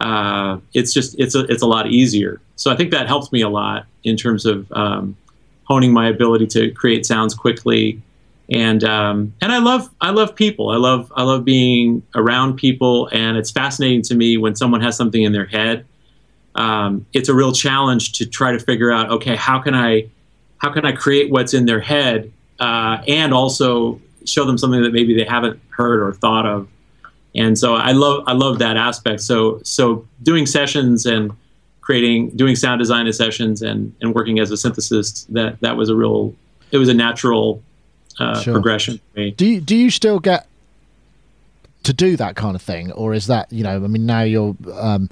uh, it's just it's a it's a lot easier. So I think that helps me a lot in terms of um, honing my ability to create sounds quickly, and um, and I love I love people. I love I love being around people, and it's fascinating to me when someone has something in their head. Um, it's a real challenge to try to figure out okay how can I how can I create what's in their head uh, and also show them something that maybe they haven't heard or thought of. And so I love I love that aspect. So so doing sessions and creating doing sound design sessions and and working as a synthesist that that was a real it was a natural uh, sure. progression for me.
Do you, do you still get to do that kind of thing, or is that you know? I mean, now you're um,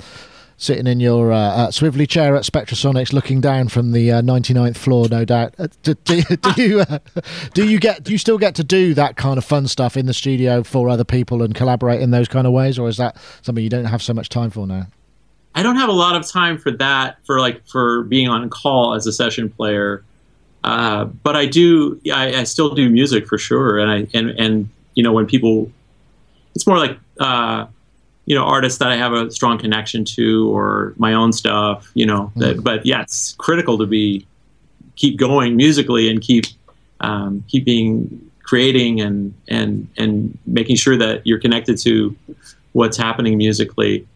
sitting in your uh, uh, swivelly chair at Spectrasonics, looking down from the uh, 99th floor, no doubt. Uh, do, do, do you uh, do you get do you still get to do that kind of fun stuff in the studio for other people and collaborate in those kind of ways, or is that something you don't have so much time for now?
I don't have a lot of time for that for like for being on call as a session player, uh, but I do. I, I, still do music for sure, and I and and you know when people, it's more like uh, you know artists that I have a strong connection to or my own stuff you know that, mm. but yeah it's critical to be keep going musically and keep um, keep being creating and and and making sure that you're connected to what's happening musically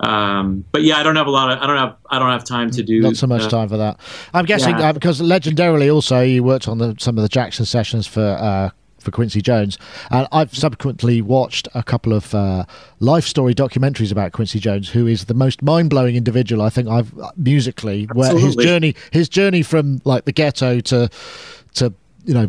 um, but yeah, I don't have a lot of I don't have I don't have time to do
not so much uh, time for that. I'm guessing yeah. uh, because legendarily also you worked on the, some of the Jackson sessions for uh, for Quincy Jones. And I've subsequently watched a couple of uh, life story documentaries about Quincy Jones, who is the most mind blowing individual I think I've uh, musically, Absolutely. where his journey, his journey from like the ghetto to to you know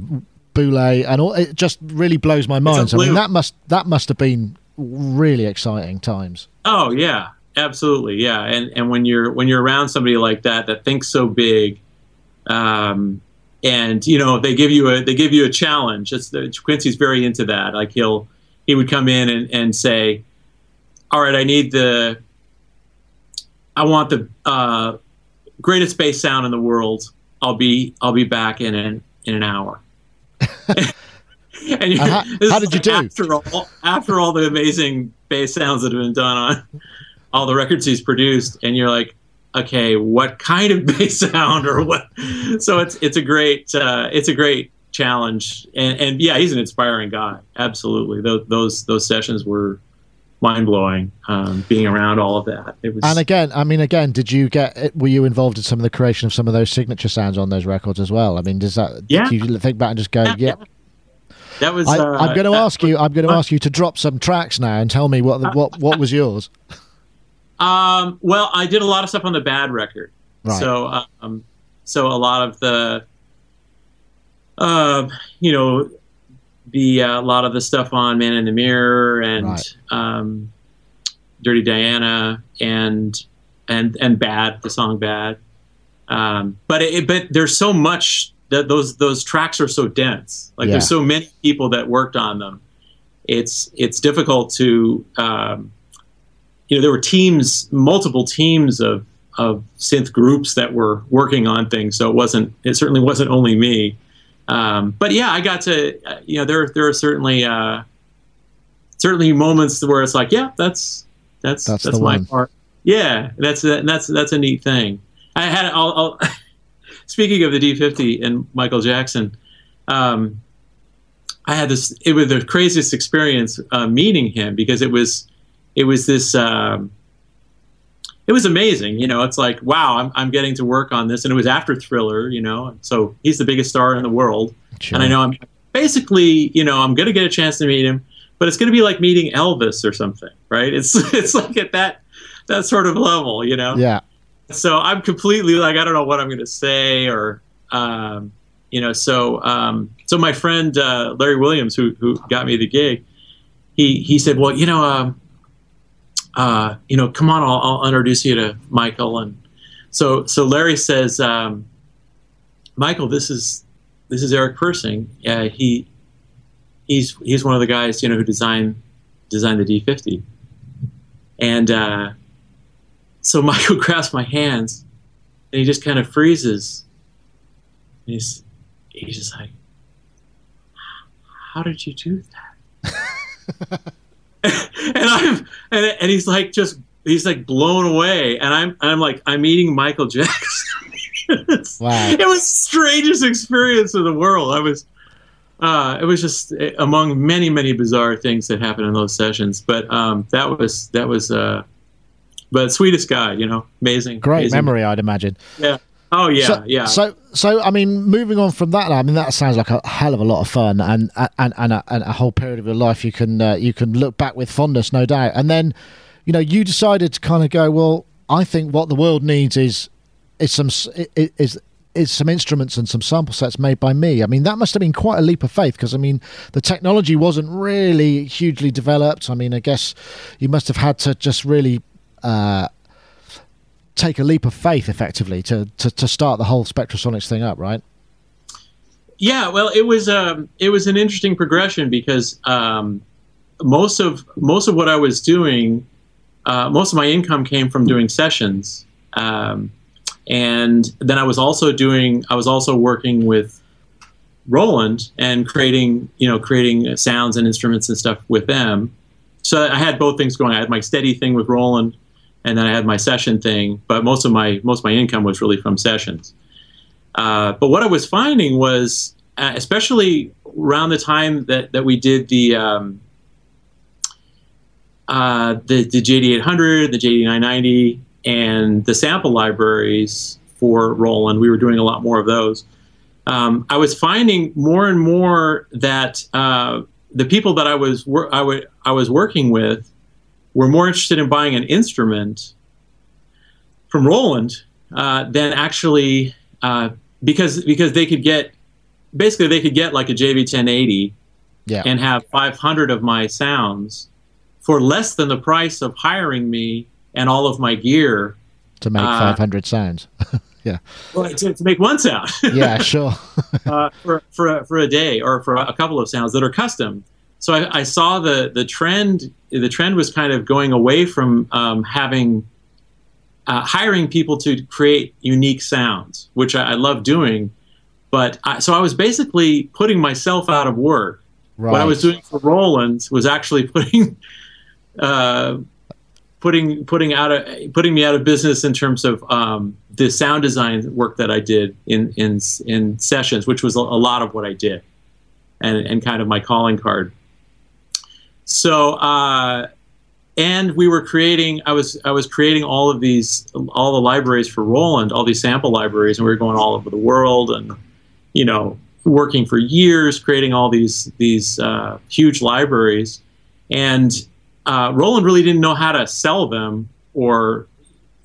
Boule and all, it just really blows my mind. So I mean that must that must have been really exciting times.
Oh yeah, absolutely, yeah. And and when you're when you're around somebody like that that thinks so big, um, and you know they give you a they give you a challenge. It's the, Quincy's very into that. Like he'll he would come in and, and say, "All right, I need the I want the uh, greatest bass sound in the world. I'll be I'll be back in an in an hour."
and how, how, did you do
after all after all the amazing bass sounds that have been done on all the records he's produced and you're like okay what kind of bass sound or what so it's it's a great uh, it's a great challenge and, and yeah he's an inspiring guy absolutely those those, those sessions were mind blowing um, being around all of that.
Was, and again, I mean, again, did you get? Were you involved in some of the creation of some of those signature sounds on those records as well? I mean, does that? Yeah. Do you think back and just go, yeah, yeah,
that was.
I, am going to ask you. I'm going to ask you to drop some tracks now and tell me what the, what what was yours.
Um, well, I did a lot of stuff on the bad record. Right. So, um, so a lot of the, uh, you know, the uh, a lot of the stuff on Man in the Mirror and right. um, Dirty Diana and and and Bad, the song Bad. Um, but it, but there's so much that those those tracks are so dense. Like yeah. there's so many people that worked on them. It's it's difficult to um, you know there were teams, multiple teams of of synth groups that were working on things. So it wasn't it certainly wasn't only me. Um, but yeah, I got to uh, you know there there are certainly uh, certainly moments where it's like yeah that's that's that's, that's my one. part. Yeah, that's that's that's a neat thing. I had I'll, I'll speaking of the D50 and Michael Jackson, um, I had this. It was the craziest experience uh, meeting him because it was, it was this. Um, it was amazing. You know, it's like wow, I'm I'm getting to work on this, and it was after Thriller. You know, so he's the biggest star in the world, sure. and I know I'm basically, you know, I'm going to get a chance to meet him, but it's going to be like meeting Elvis or something, right? It's it's like at that that sort of level, you know.
Yeah
so I'm completely like I don't know what I'm going to say or um, you know so um, so my friend uh, Larry Williams who who got me the gig he he said well you know um, uh, you know come on I'll, I'll, introduce you to Michael. And so so Larry says um, Michael this is this is Eric Persing. Uh, he he's he's one of the guys you know who designed designed the D50 and uh, so Michael grabs my hands and he just kind of freezes. And he's he's just like, "How did you do that?" and I'm and, and he's like just he's like blown away, and I'm I'm like I'm meeting Michael Jackson. wow! It was the strangest experience of the world. I was. Uh, it was just eh, among many, many bizarre things that happened in those sessions. But um, that was that was uh, but sweetest guy, you know, amazing.
Great
amazing.
memory, I'd imagine.
Yeah. Oh yeah,
so,
yeah.
So, so I mean, moving on from that, I mean, that sounds like a hell of a lot of fun, and and and a, and a whole period of your life you can uh, you can look back with fondness, no doubt. And then, you know, you decided to kind of go, well, I think what the world needs is is some is is some instruments and some sample sets made by me. I mean, that must have been quite a leap of faith because I mean, the technology wasn't really hugely developed. I mean, I guess you must have had to just really uh, take a leap of faith effectively to, to, to start the whole Spectrasonics thing up, right?
Yeah, well, it was um, it was an interesting progression because um, most of most of what I was doing, uh, most of my income came from doing sessions, um, and then I was also doing I was also working with Roland and creating you know creating sounds and instruments and stuff with them. So I had both things going. I had my steady thing with Roland, and then I had my session thing. But most of my most of my income was really from sessions. Uh, but what I was finding was, uh, especially around the time that, that we did the um, uh, the, the JD800, the JD990, and the sample libraries for Roland, we were doing a lot more of those. Um, I was finding more and more that uh, the people that I was wor- I, was working with were more interested in buying an instrument from Roland uh, than actually uh, because because they could get basically they could get like a JV 1080 yeah. and have 500 of my sounds for less than the price of hiring me and all of my gear
to make uh, 500 sounds. yeah.
Well, to, to make one sound.
yeah, sure.
uh, for for a, for a day or for a couple of sounds that are custom. So I, I saw the the trend. The trend was kind of going away from um, having uh, hiring people to create unique sounds, which I, I love doing. But I, so I was basically putting myself out of work.
Right.
What I was doing for Roland was actually putting uh, putting putting out a, putting me out of business in terms of um, the sound design work that I did in in in sessions, which was a, a lot of what I did, and and kind of my calling card. So uh, and we were creating i was i was creating all of these all the libraries for roland all these sample libraries and we were going all over the world and you know working for years creating all these these uh, huge libraries. And uh, roland really didn't know how to sell them or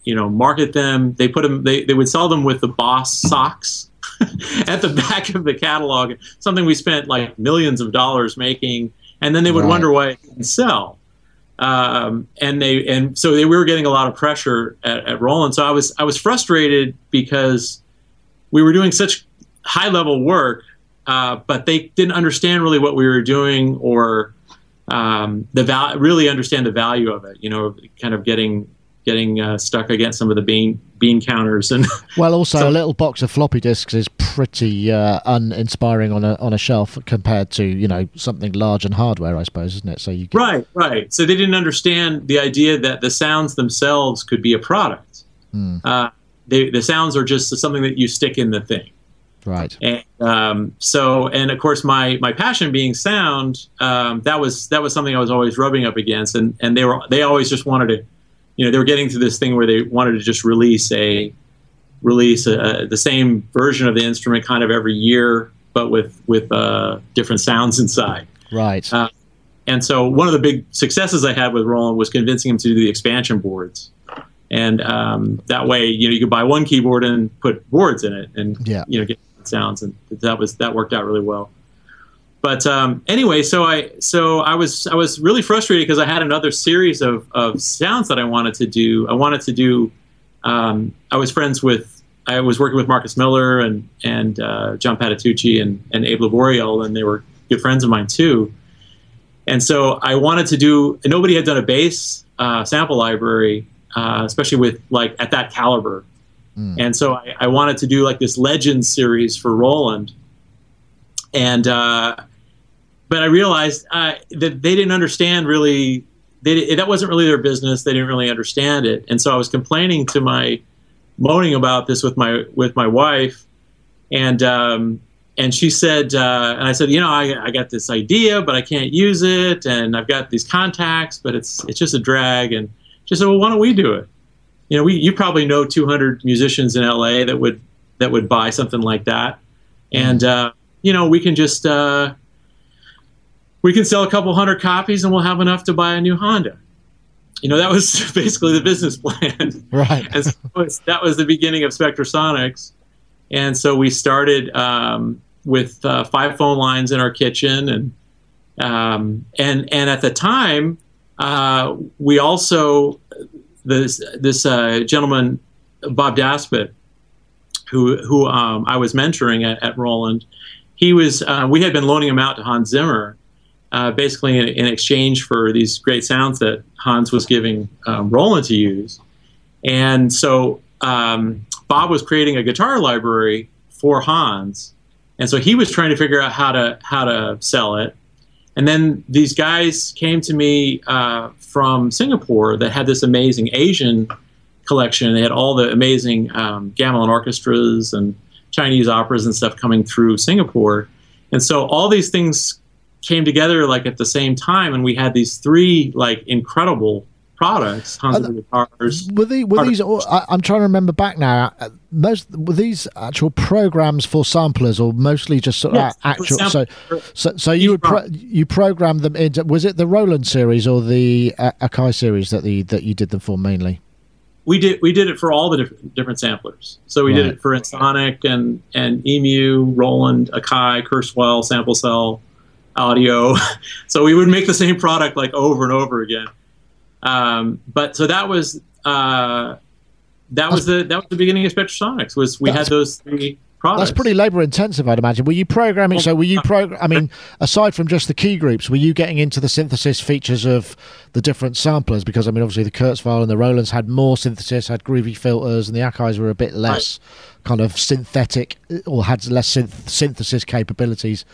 you know market them. They put them they, they would sell them with the boss socks at the back of the catalog something we spent like millions of dollars making and then they would
Right.
wonder why it didn't sell um, and they and so they, we were getting a lot of pressure at, at Roland. So I was I was frustrated because we were doing such high level work, uh, but they didn't understand really what we were doing or um, the val- really understand the value of it. You know, kind of getting getting uh, stuck against some of the bean bean counters and
Well, also
So-
a little box of floppy disks is pretty uh, uninspiring on a on a shelf compared to you know something large and hardware, I suppose, isn't it? So you get,
Right, right. So they didn't understand the idea that the sounds themselves could be a product.
Hmm.
Uh, they, the sounds are just something that you stick in the thing.
right,
And um, so, and of course, my my passion being sound, um, that was that was something I was always rubbing up against, and and they were they always just wanted to, you know, they were getting to this thing where they wanted to just release a release a, the same version of the instrument kind of every year, but with with uh, different sounds inside.
right.
Uh, And so one of the big successes I had with Roland was convincing him to do the expansion boards. And um, that way, you know, you could buy one keyboard and put boards in it, and
Yeah.
you know, get sounds, and that was that worked out really well. But um, anyway, so I so I was I was really frustrated because I had another series of, of sounds that I wanted to do. I wanted to do. Um, I was friends with I was working with Marcus Miller and and uh, John Patitucci and and Abe Laboriel, and they were good friends of mine too. And so I wanted to do. Nobody had done a bass uh, sample library, uh, especially with like at that caliber. And so I, I wanted to do like this Legends series for Roland. And uh, but I realized uh, that they didn't understand really. They, that wasn't really their business. They didn't really understand it. And so I was complaining to my, moaning about this with my with my wife, and um, and she said, uh, and I said, you know, I, I got this idea, but I can't use it, and I've got these contacts, but it's it's just a drag. And she said, well, why don't we do it? You know, we you probably know 200 musicians in LA that would that would buy something like that, and uh, you know, we can just uh, we can sell a couple hundred copies, and we'll have enough to buy a new Honda. You know, that was basically the business plan.
Right.
and so was, that was the beginning of Spectrasonics. And so we started um, with uh, five phone lines in our kitchen, and um, and and at the time, uh, we also this this uh, gentleman Bob Daspit, who who um, I was mentoring at, at Roland, he was uh, we had been loaning him out to Hans Zimmer, uh, basically in, in exchange for these great sounds that Hans was giving um, Roland to use. And so um, Bob was creating a guitar library for Hans, and so he was trying to figure out how to how to sell it. And then these guys came to me uh, from Singapore that had this amazing Asian collection. They had all the amazing um, gamelan orchestras and Chinese operas and stuff coming through Singapore. And so all these things came together like at the same time, and we had these three like incredible products, Hans
And-
Zimmer guitars.
Were, the, were these? all- I, I'm trying to remember back now. uh, Most were these actual programs for samplers, or mostly just sort of
Yes,
actual? So, so, so you would pro, you programmed them into. Was it the Roland series or the uh, Akai series that the that you did them for mainly?
we did we did it for all the diff- different samplers. So we did it for Ensoniq and and Emu, Roland, Akai, Kurzweil, Sample Cell, Audio. so we would make the same product like over and over again. Um, but so that was uh, that was the that was the beginning of Spectrasonics. Was we had those three products.
That's pretty labor intensive, I'd imagine. Were you programming? So were you program? I mean, aside from just the key groups, were you getting into the synthesis features of the different samplers? Because I mean, obviously the Kurzweil and the Rolands had more synthesis, had groovy filters, and the Akais were a bit less right. kind of synthetic or had less synth- synthesis capabilities.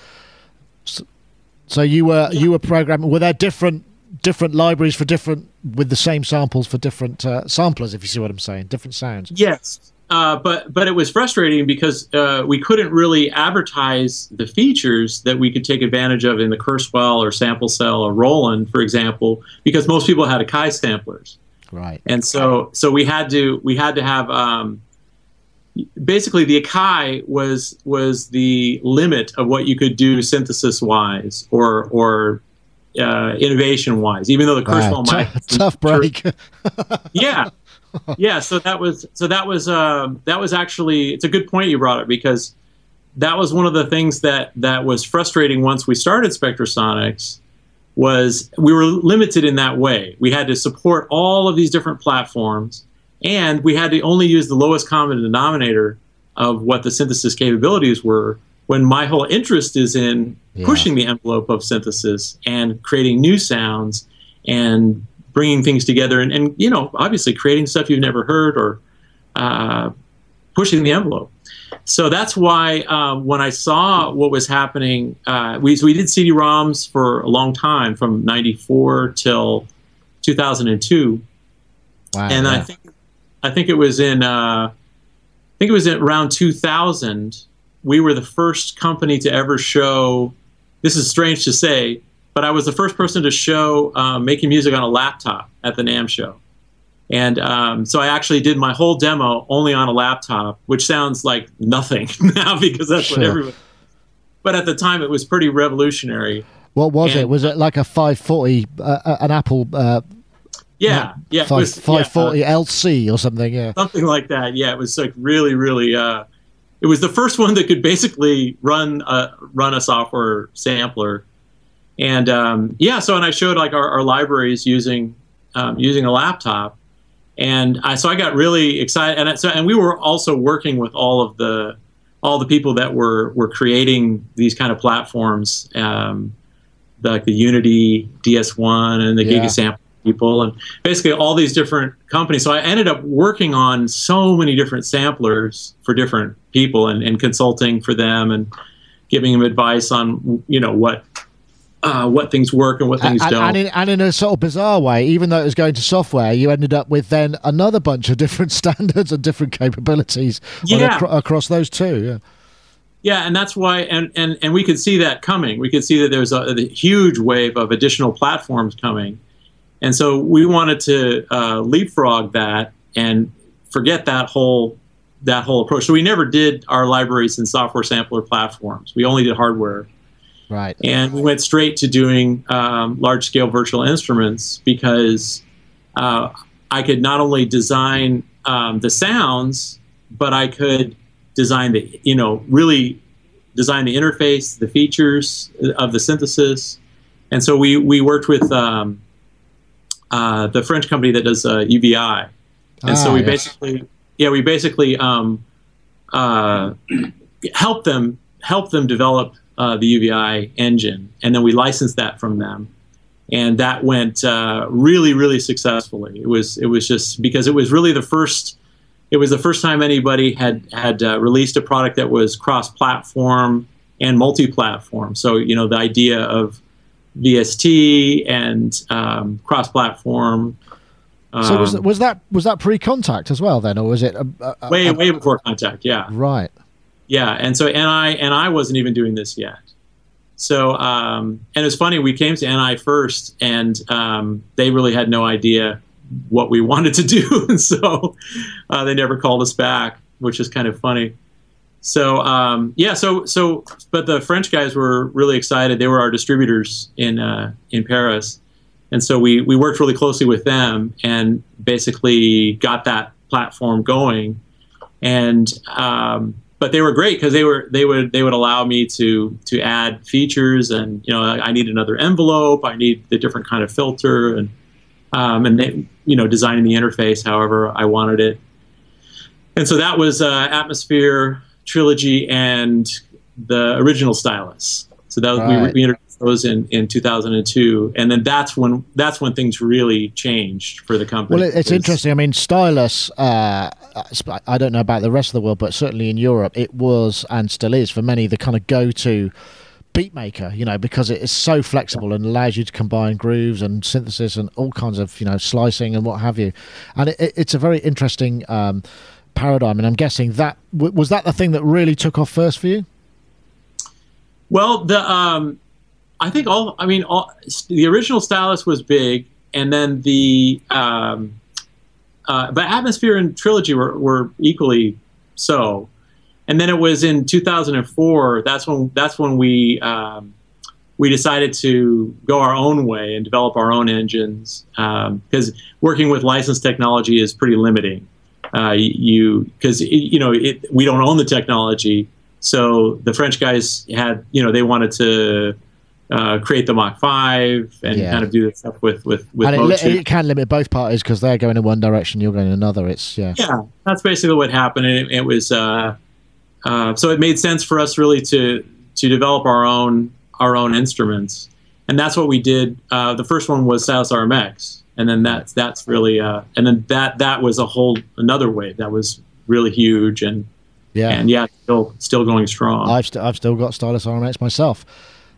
So, you were yeah. you were programming. Were there different different libraries for different with the same samples for different uh, samplers? If you see what I'm saying, different sounds.
Yes. Uh, but but it was frustrating because uh, we couldn't really advertise the features that we could take advantage of in the Kurzweil or Sample Cell or Roland, for example, because most people had Akai samplers.
Right.
And so so we had to we had to have um, basically the Akai was was the limit of what you could do synthesis wise or or uh, innovation wise. Even though the Kurzweil
wow. might T- tough break.
yeah yeah, so that was so that was uh, that was actually it's a good point you brought it because that was one of the things that that was frustrating once we started Spectrasonics was we were limited in that way. We had to support all of these different platforms, and we had to only use the lowest common denominator of what the synthesis capabilities were. When my whole interest is in yeah. pushing the envelope of synthesis and creating new sounds and bringing things together and, and you know obviously creating stuff you've never heard or uh, pushing the envelope so that's why uh, when I saw what was happening, uh, we, we did CD-ROMs for a long time, from '94 till 2002, wow, and yeah. I think I think it was in uh, I think it was around 2000. We were the first company to ever show. This is strange to say, but I was the first person to show um, making music on a laptop at the NAMM show. And um, so I actually did my whole demo only on a laptop, which sounds like nothing now because that's sure. what everyone. But at the time, it was pretty revolutionary.
What was and, it? Was it like a 540, uh, uh, an Apple? Uh,
yeah, yeah,
5, was, 540 yeah, uh, LC or something. Yeah,
something like that. Yeah, it was like really, really. Uh, it was the first one that could basically run a run a software sampler and um, yeah, so and I showed like our, our libraries using um, using a laptop, and I so I got really excited, and I, so and we were also working with all of the all the people that were were creating these kind of platforms, um, like the Unity DS1 and the yeah. GigaSample people, and basically all these different companies. So I ended up working on so many different samplers for different people, and, and consulting for them, and giving them advice on you know what uh, what things work and what things
and,
don't.
And in, and in, a sort of bizarre way, even though it was going to software, you ended up with then another bunch of different standards and different capabilities yeah. across those two. Yeah.
Yeah, and that's why, and, and, and we could see that coming. We could see that there's a, a huge wave of additional platforms coming. And so we wanted to uh, leapfrog that and forget that whole that whole approach. So we never did our libraries in software sampler platforms. We only did hardware.
Right.
And we went straight to doing um, large scale virtual instruments because uh, I could not only design um, the sounds, but I could design the, you know, really design the interface, the features of the synthesis. And so we, we worked with um, uh, the French company that does uh, UVI. And ah, so we yes. basically, yeah, we basically um, uh, help them help them develop uh, the UVI engine, and then we licensed that from them, and that went uh, really, really successfully. It was it was just because it was really the first. It was the first time anybody had had uh, released a product that was cross-platform and multi-platform. So you know the idea of VST and um, cross-platform.
so was, um, was that was that pre-Kontakt as well then, or was it a,
a, way way before Kontakt? Yeah,
right.
Yeah, and so NI and I wasn't even doing this yet. So um, and it's funny we came to NI first, and um, they really had no idea what we wanted to do, and so uh, they never called us back, which is kind of funny. So um, yeah, so so but the French guys were really excited. They were our distributors in uh, in Paris, and so we we worked really closely with them and basically got that platform going. And um, but they were great because they were they would they would allow me to to add features and you know I, need another envelope I need the different kind of filter and um, and they, you know designing the interface however I wanted it and so that was uh, Atmosphere Trilogy and the original stylus. So that was, right. we, we introduced those in, in 2002, and then that's when that's when things really changed for the company.
Well, it's interesting. I mean, stylus. Uh, I don't know about the rest of the world, but certainly in Europe, it was and still is for many the kind of go-to beat maker, you know, because it is so flexible and allows you to combine grooves and synthesis and all kinds of, you know, slicing and what have you. And it, it's a very interesting um, paradigm. And I'm guessing that was that the thing that really took off first for you.
Well, the um, I think all I mean all, the original stylus was big, and then the um, uh, but atmosphere and trilogy were, were equally so and then it was in 2004. That's when that's when we um, we decided to go our own way and develop our own engines because um, working with licensed technology is pretty limiting. Uh, you because you know it, we don't own the technology, so the French guys had you know they wanted to uh, create the Mach Five and yeah. kind of do this stuff with with with.
And it, it can limit both parties because they're going in one direction, you're going in another. It's yeah.
Yeah, that's basically what happened. It, it was. Uh, uh, so it made sense for us really to to develop our own our own instruments, and that's what we did. Uh, the first one was Stylus RMX, and then that's that's really uh, and then that that was a whole another wave that was really huge and yeah and yeah still still going strong.
I've st- I've still got Stylus RMX myself.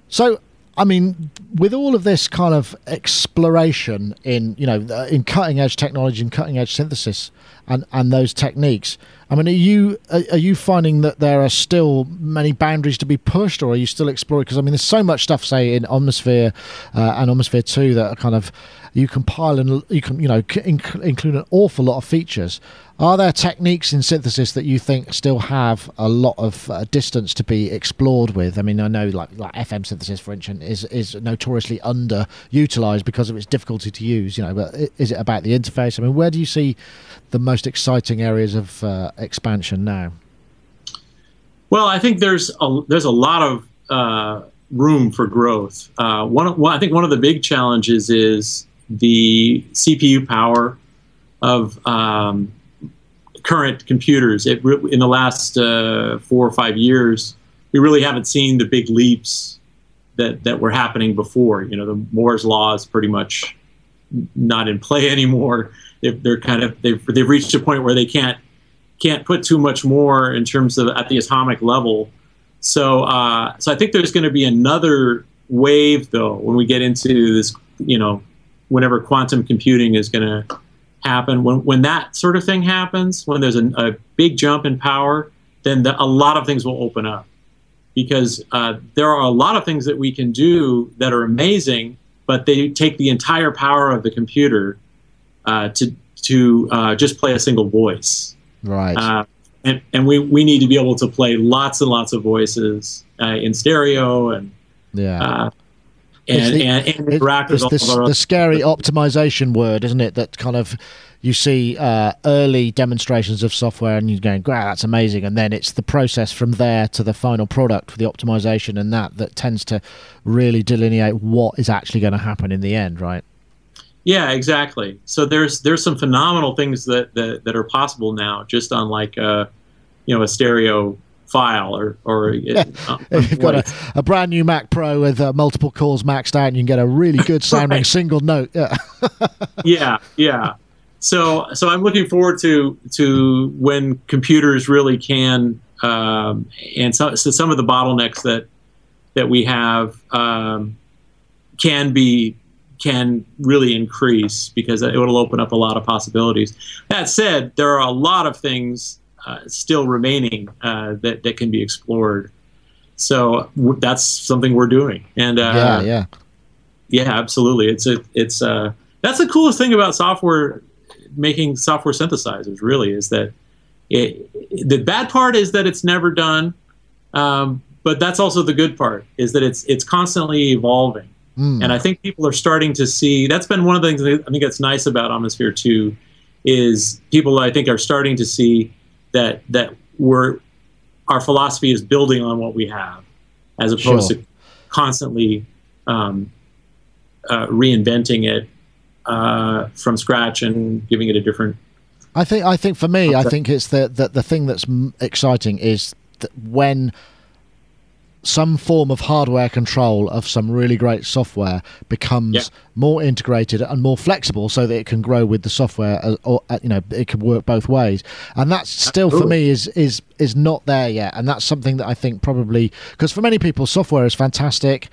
So I mean, with all of this kind of exploration in you know in cutting edge technology and cutting edge synthesis and and those techniques, I mean, are you are you finding that there are still many boundaries to be pushed, or are you still exploring? Because I mean, there's so much stuff, say in Omnisphere uh, and Omnisphere Two, that are kind of you compile and you can you know inc- include an awful lot of features. Are there techniques in synthesis that you think still have a lot of uh, distance to be explored with? I mean, I know like like FM synthesis, for instance, is is notoriously underutilized because of its difficulty to use. You know, but is it about the interface? I mean, where do you see the most exciting areas of uh, expansion now?
Well, I think there's a there's a lot of uh, room for growth. Uh, one, one, I think one of the big challenges is the CPU power of um, current computers. It, in the last uh, four or five years, we really haven't seen the big leaps that, that were happening before. You know, the Moore's law is pretty much not in play anymore. They've, they're kind of they've, they've reached a point where they can't can't put too much more in terms of at the atomic level. So uh, so I think there's going to be another wave though when we get into this you know whenever quantum computing is going to happen, when, when that sort of thing happens, when there's a, a big jump in power, then the, a lot of things will open up. Because uh, there are a lot of things that we can do that are amazing, but they take the entire power of the computer uh, to to uh, just play a single voice.
Right.
Uh, and and we, we need to be able to play lots and lots of voices uh, in stereo and
yeah
uh, and, the, and, and interact with
the, the scary optimization word, isn't it? That kind of you see uh, early demonstrations of software and you're going, wow, that's amazing. And then it's the process from there to the final product for the optimization and that that tends to really delineate what is actually going to happen in the end, right?
Yeah, exactly. So there's there's some phenomenal things that that, that are possible now, just on like a, uh, you know a stereo file or or
yeah. uh, you've got a, a, brand new Mac Pro with uh, multiple cores maxed out, and you can get a really good sounding right. single note. Yeah,
yeah, yeah. So so I'm looking forward to to when computers really can um, and so, so, some of the bottlenecks that that we have um, can be can really increase because it will open up a lot of possibilities. That said, there are a lot of things still remaining uh, that that can be explored. So w- that's something we're doing, and uh,
yeah, yeah,
yeah, absolutely. It's a it's uh that's the coolest thing about software making software synthesizers. Really, is that it, the bad part is that it's never done, um, but that's also the good part is that it's it's constantly evolving. Mm. And I think people are starting to see that's been one of the things I think that's nice about Omnisphere 2 is people I think are starting to see that that we're our philosophy is building on what we have, as opposed sure. to constantly um, uh, reinventing it uh, from scratch and giving it a different
I think I think for me, I think it's the the, the thing that's exciting is that when some form of hardware control of some really great software becomes yeah. more integrated and more flexible so that it can grow with the software uh, or uh, you know it can work both ways and that's still Absolutely. for me is is is not there yet and that's something that I think probably because for many people software is fantastic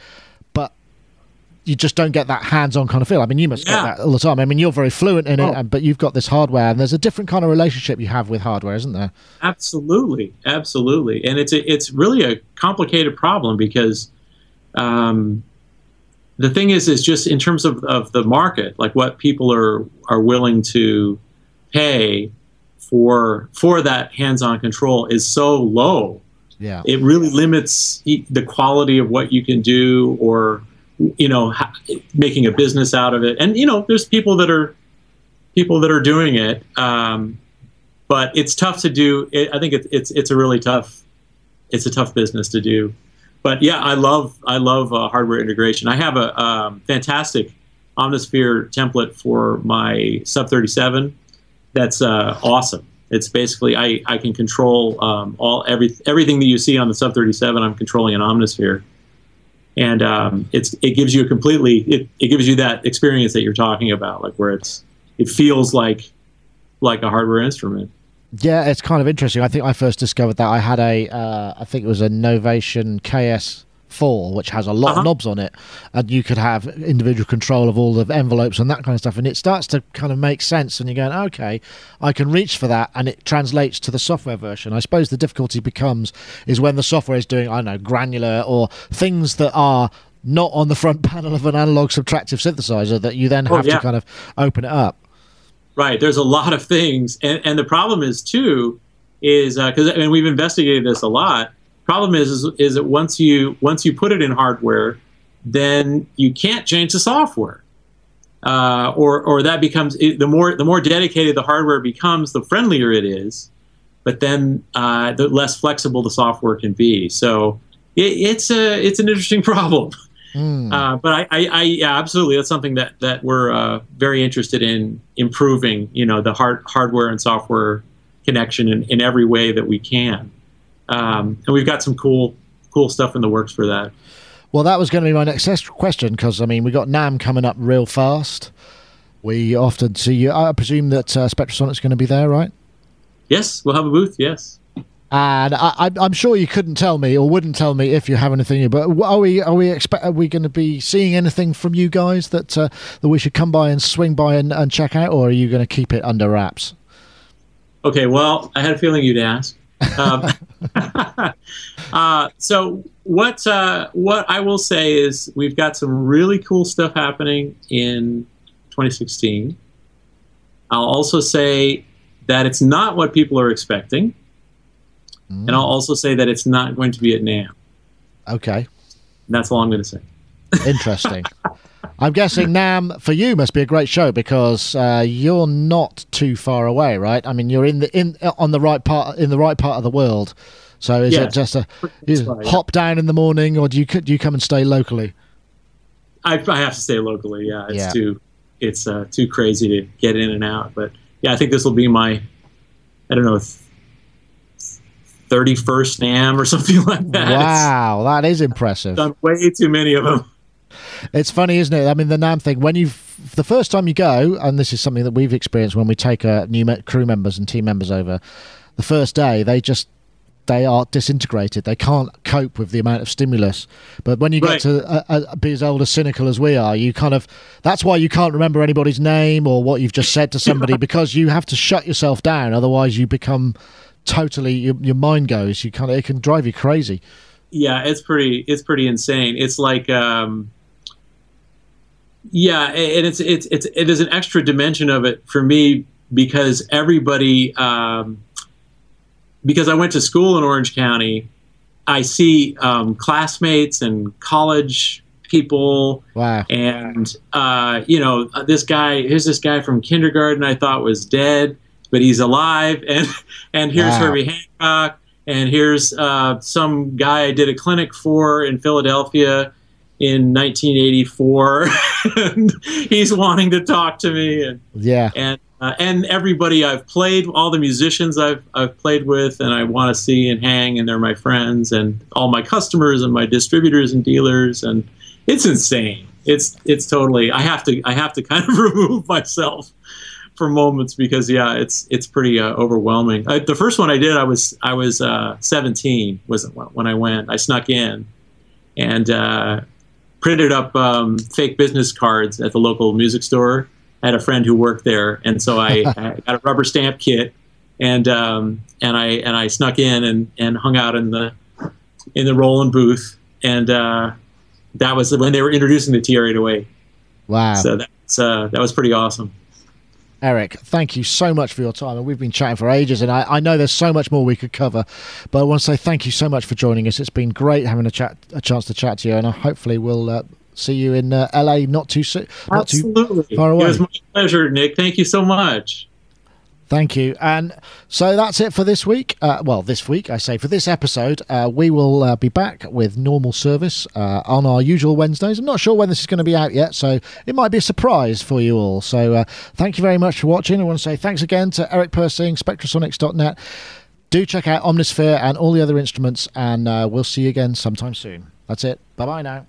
you just don't get that hands-on kind of feel. I mean, you must yeah. get that all the time. I mean, you're very fluent in it, oh. but you've got this hardware, and there's a different kind of relationship you have with hardware, isn't there?
Absolutely, absolutely, and it's a, it's really a complicated problem because um, the thing is, is just in terms of, of the market, like what people are are willing to pay for for that hands-on control is so low.
Yeah,
it really limits the quality of what you can do or you know, making a business out of it. And you know, there's people that are people that are doing it, um, but it's tough to do. It, I think it, it's it's a really tough it's a tough business to do. But yeah, I love I love uh, hardware integration. I have a um, fantastic Omnisphere template for my Sub 37. That's uh, awesome. It's basically I, I can control um, all every everything that you see on the Sub 37. I'm controlling an Omnisphere and um, it's it gives you a completely it, it gives you that experience that you're talking about, like where it's it feels like like a hardware instrument.
Yeah, it's kind of interesting. I think I first discovered that I had a uh, I think it was a Novation KS four, which has a lot uh-huh. of knobs on it, and you could have individual control of all the envelopes and that kind of stuff. And it starts to kind of make sense, and you're going, okay, I can reach for that, and it translates to the software version. I suppose the difficulty becomes is when the software is doing, I don't know, granular or things that are not on the front panel of an analog subtractive synthesizer that you then have yeah. to kind of open it up.
Right. There's a lot of things, and and the problem is too is because uh, I mean we've investigated this a lot Problem is, is, is that once you once you put it in hardware, then you can't change the software, uh, or or that becomes the more the more dedicated the hardware becomes, the friendlier it is, but then uh, the less flexible the software can be. So it, it's a it's an interesting problem. Mm. Uh, but I, I, I, yeah, absolutely, that's something that that we're uh, very interested in improving. You know, the hard hardware and software connection in, in every way that we can. Um, and we've got some cool cool stuff in the works for that.
Well, that was going to be my next question because I mean we got NAMM coming up real fast. We often see you. I presume that uh, Spectrasonics going to be there, right?
Yes, we'll have a booth. Yes.
And I, am sure you couldn't tell me or wouldn't tell me if you have anything new. But are we are we expect are we going to be seeing anything from you guys that uh, that we should come by and swing by and, and check out, or are you going to keep it under wraps?
Okay. Well, I had a feeling you'd ask. Um, uh, so what uh, what I will say is we've got some really cool stuff happening in 2016. I'll also say that it's not what people are expecting, mm. and I'll also say that it's not going to be at NAMM.
Okay, and
that's all I'm going to say.
Interesting. I'm guessing NAMM for you must be a great show because uh, you're not too far away, right? I mean, you're in the in on the right part in the right part of the world. So is it just a hop down in the morning, or do you do you come and stay locally?
I, I have to stay locally. Yeah, it's yeah. too it's uh, too crazy to get in and out. But yeah, I think this will be my I don't know. 31st NAMM or something like that.
Wow, it's, that is impressive.
Done way too many of them.
It's funny, isn't it? I mean, the NAMM thing, when you the first time you go, and this is something that we've experienced when we take uh, new crew members and team members over, the first day, they just they are disintegrated. They can't cope with the amount of stimulus. But when you right. get to uh, uh, be as old as cynical as we are, you kind of that's why you can't remember anybody's name or what you've just said to somebody because you have to shut yourself down. Otherwise, you become totally your, your mind goes. You kind of it can drive you crazy.
Yeah, it's pretty. It's pretty insane. It's like. Um, yeah, and it's it's it's it is an extra dimension of it for me because everybody um, because I went to school in Orange County, I see um, classmates and college people.
Wow.
And uh, you know, this guy here's this guy from kindergarten I thought was dead, but he's alive. And and here's wow. Herbie Hancock. And here's uh, some guy I did a clinic for in Philadelphia in 1984 and he's wanting to talk to me and
yeah
and uh, and everybody I've played, all the musicians I've I've played with, and I want to see and hang, and they're my friends, and all my customers and my distributors and dealers, and it's insane. It's it's totally. I have to I have to kind of remove myself for moments because yeah, it's it's pretty uh, overwhelming. I, the first one I did, I was I was uh, 17 was when I went. I snuck in and uh, printed up um, fake business cards at the local music store. I had a friend who worked there, and so I, I got a rubber stamp kit and um, and I and I snuck in and, and hung out in the in the Roland booth, and uh, that was when they were introducing the TR-808.
Wow!
So that's uh, that was pretty awesome.
Eric, thank you so much for your time. And we've been chatting for ages, and I, I, know there's so much more we could cover. But I want to say thank you so much for joining us. It's been great having a chat, a chance to chat to you, and I hopefully we'll uh, see you in uh, LA not too soon, not
Absolutely.
too far away.
It was my pleasure, Nick. Thank you so much.
Thank you. And so that's it for this week. Uh, well, this week, I say, for this episode, uh, we will uh, be back with normal service uh, on our usual Wednesdays. I'm not sure when this is going to be out yet, so it might be a surprise for you all. So uh, thank you very much for watching. I want to say thanks again to Eric Persing, Spectrasonics.net. Do check out Omnisphere and all the other instruments, and uh, we'll see you again sometime soon. That's it. Bye bye now.